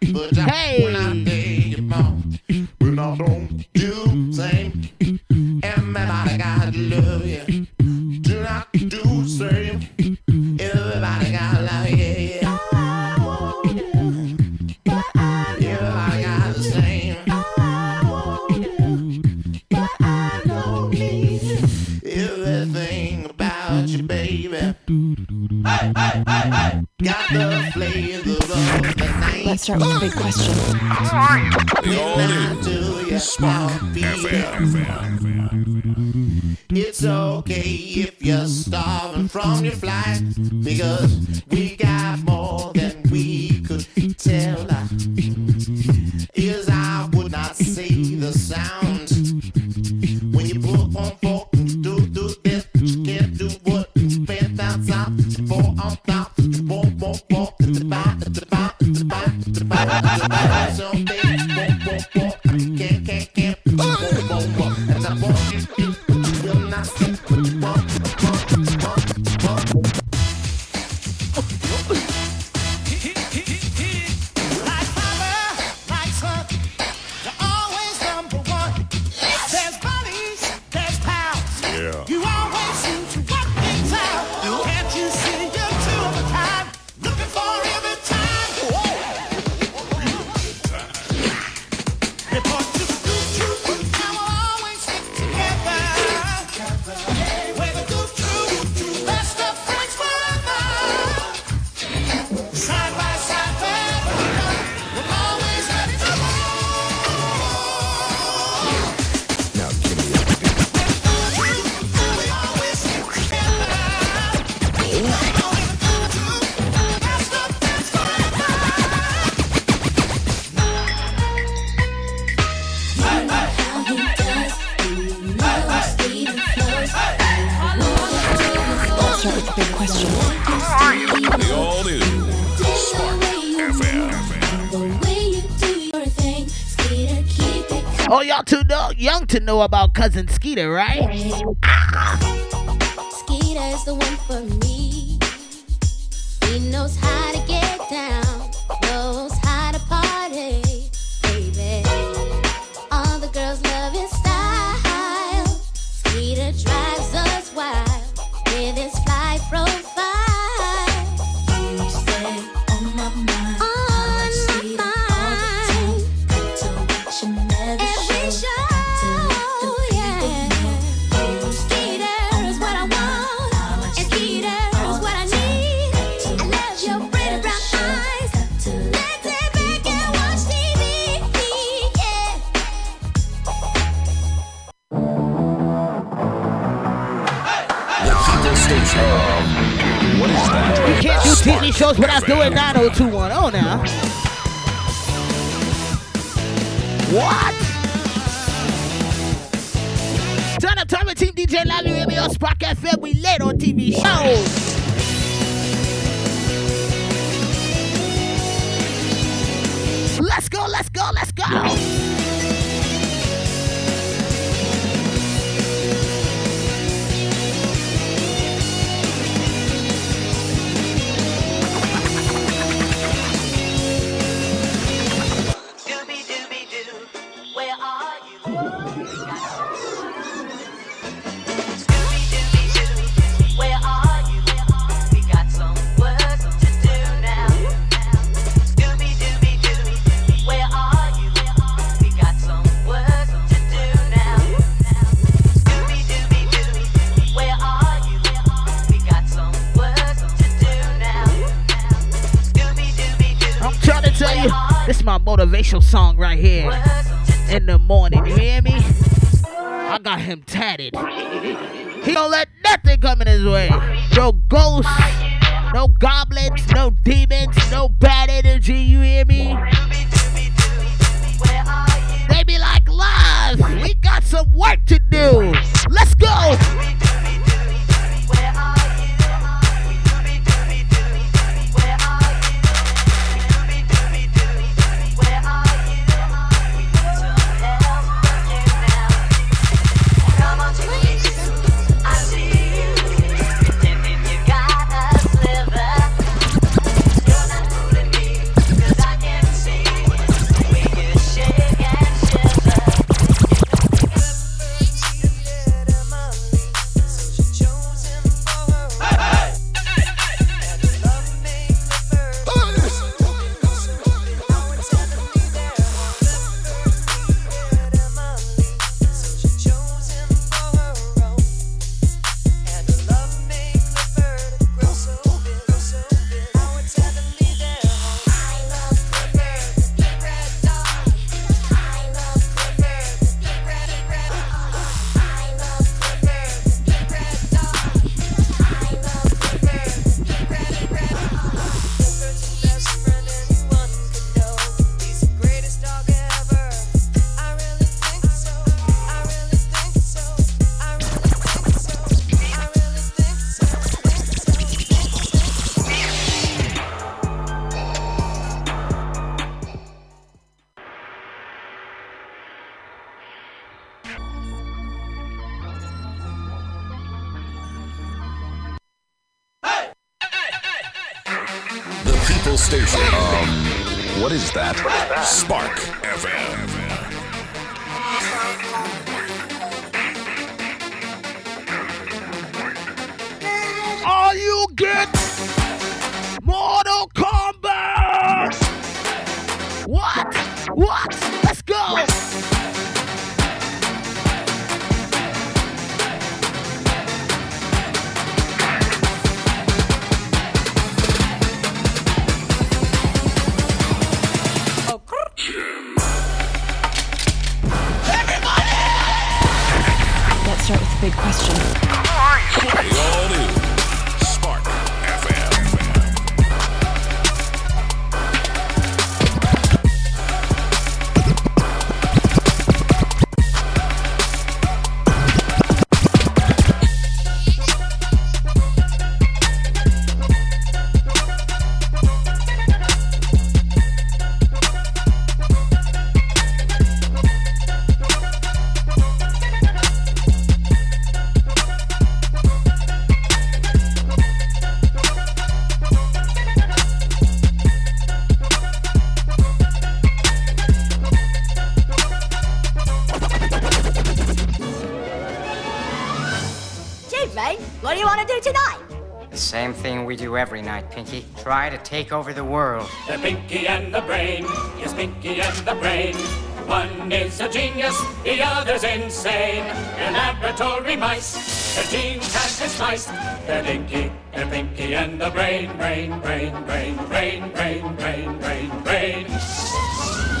Hey. That was a big question. How are you? The It's okay if you're starving from your flight. and Skeeter, right? The one for me. He knows how. 210 do every night, Pinky. Try to take over the world. The Pinky and the Brain, yes, Pinky and the Brain. One is a genius, the other's insane. They're laboratory mice, their genes have been spiced. They're Pinky, they're Pinky and the Brain, Brain, Brain, Brain, Brain, Brain, Brain, Brain, Brain.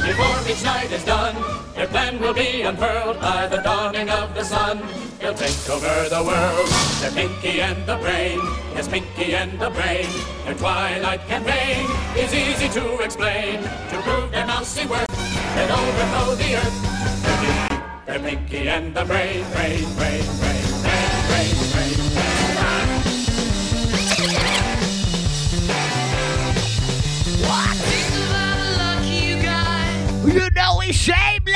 Before each night is done, their plan will be unfurled by the dawning of the sun. They'll take over the world. They're Pinky and the Brain. Yes, Pinky and the Brain. Their twilight campaign is easy to explain. To prove their mousy work, they'll overthrow the earth. They're Pinky, they're Pinky and the Brain, Brain, Brain, Brain, Brain, Brain, Brain, Brain. You know we shameless.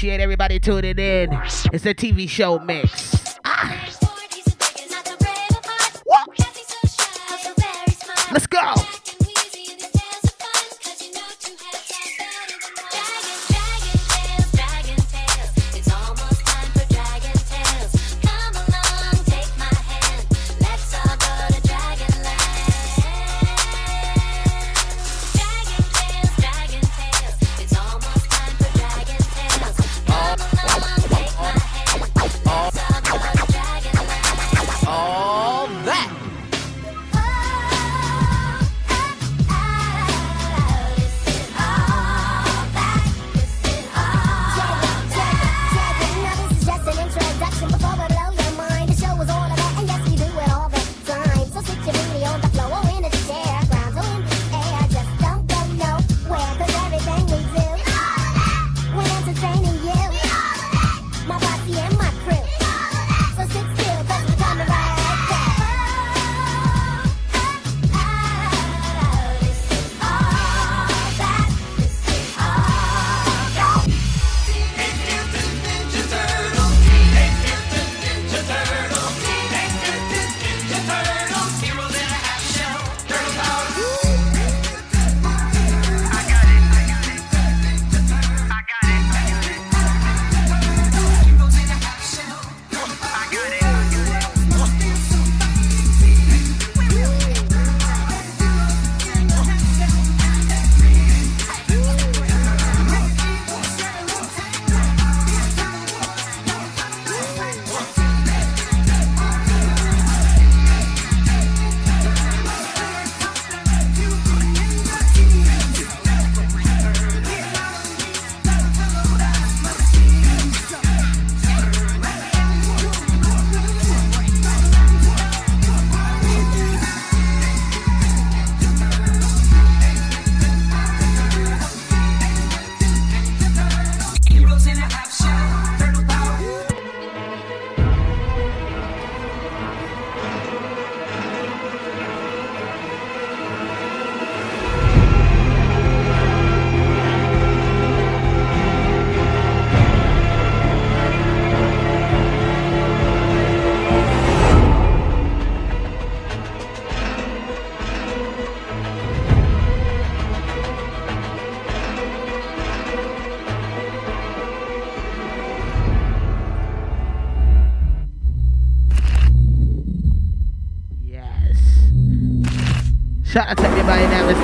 Appreciate everybody tuning in. It's a TV show mix.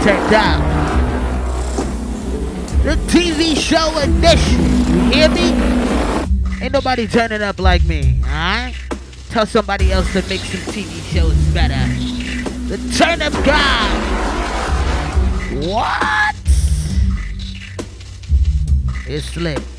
Turned up. The TV show edition. You hear me? Ain't nobody turning up like me, alright? Tell somebody else to make some TV shows better. The turn up guy. What? It's lit.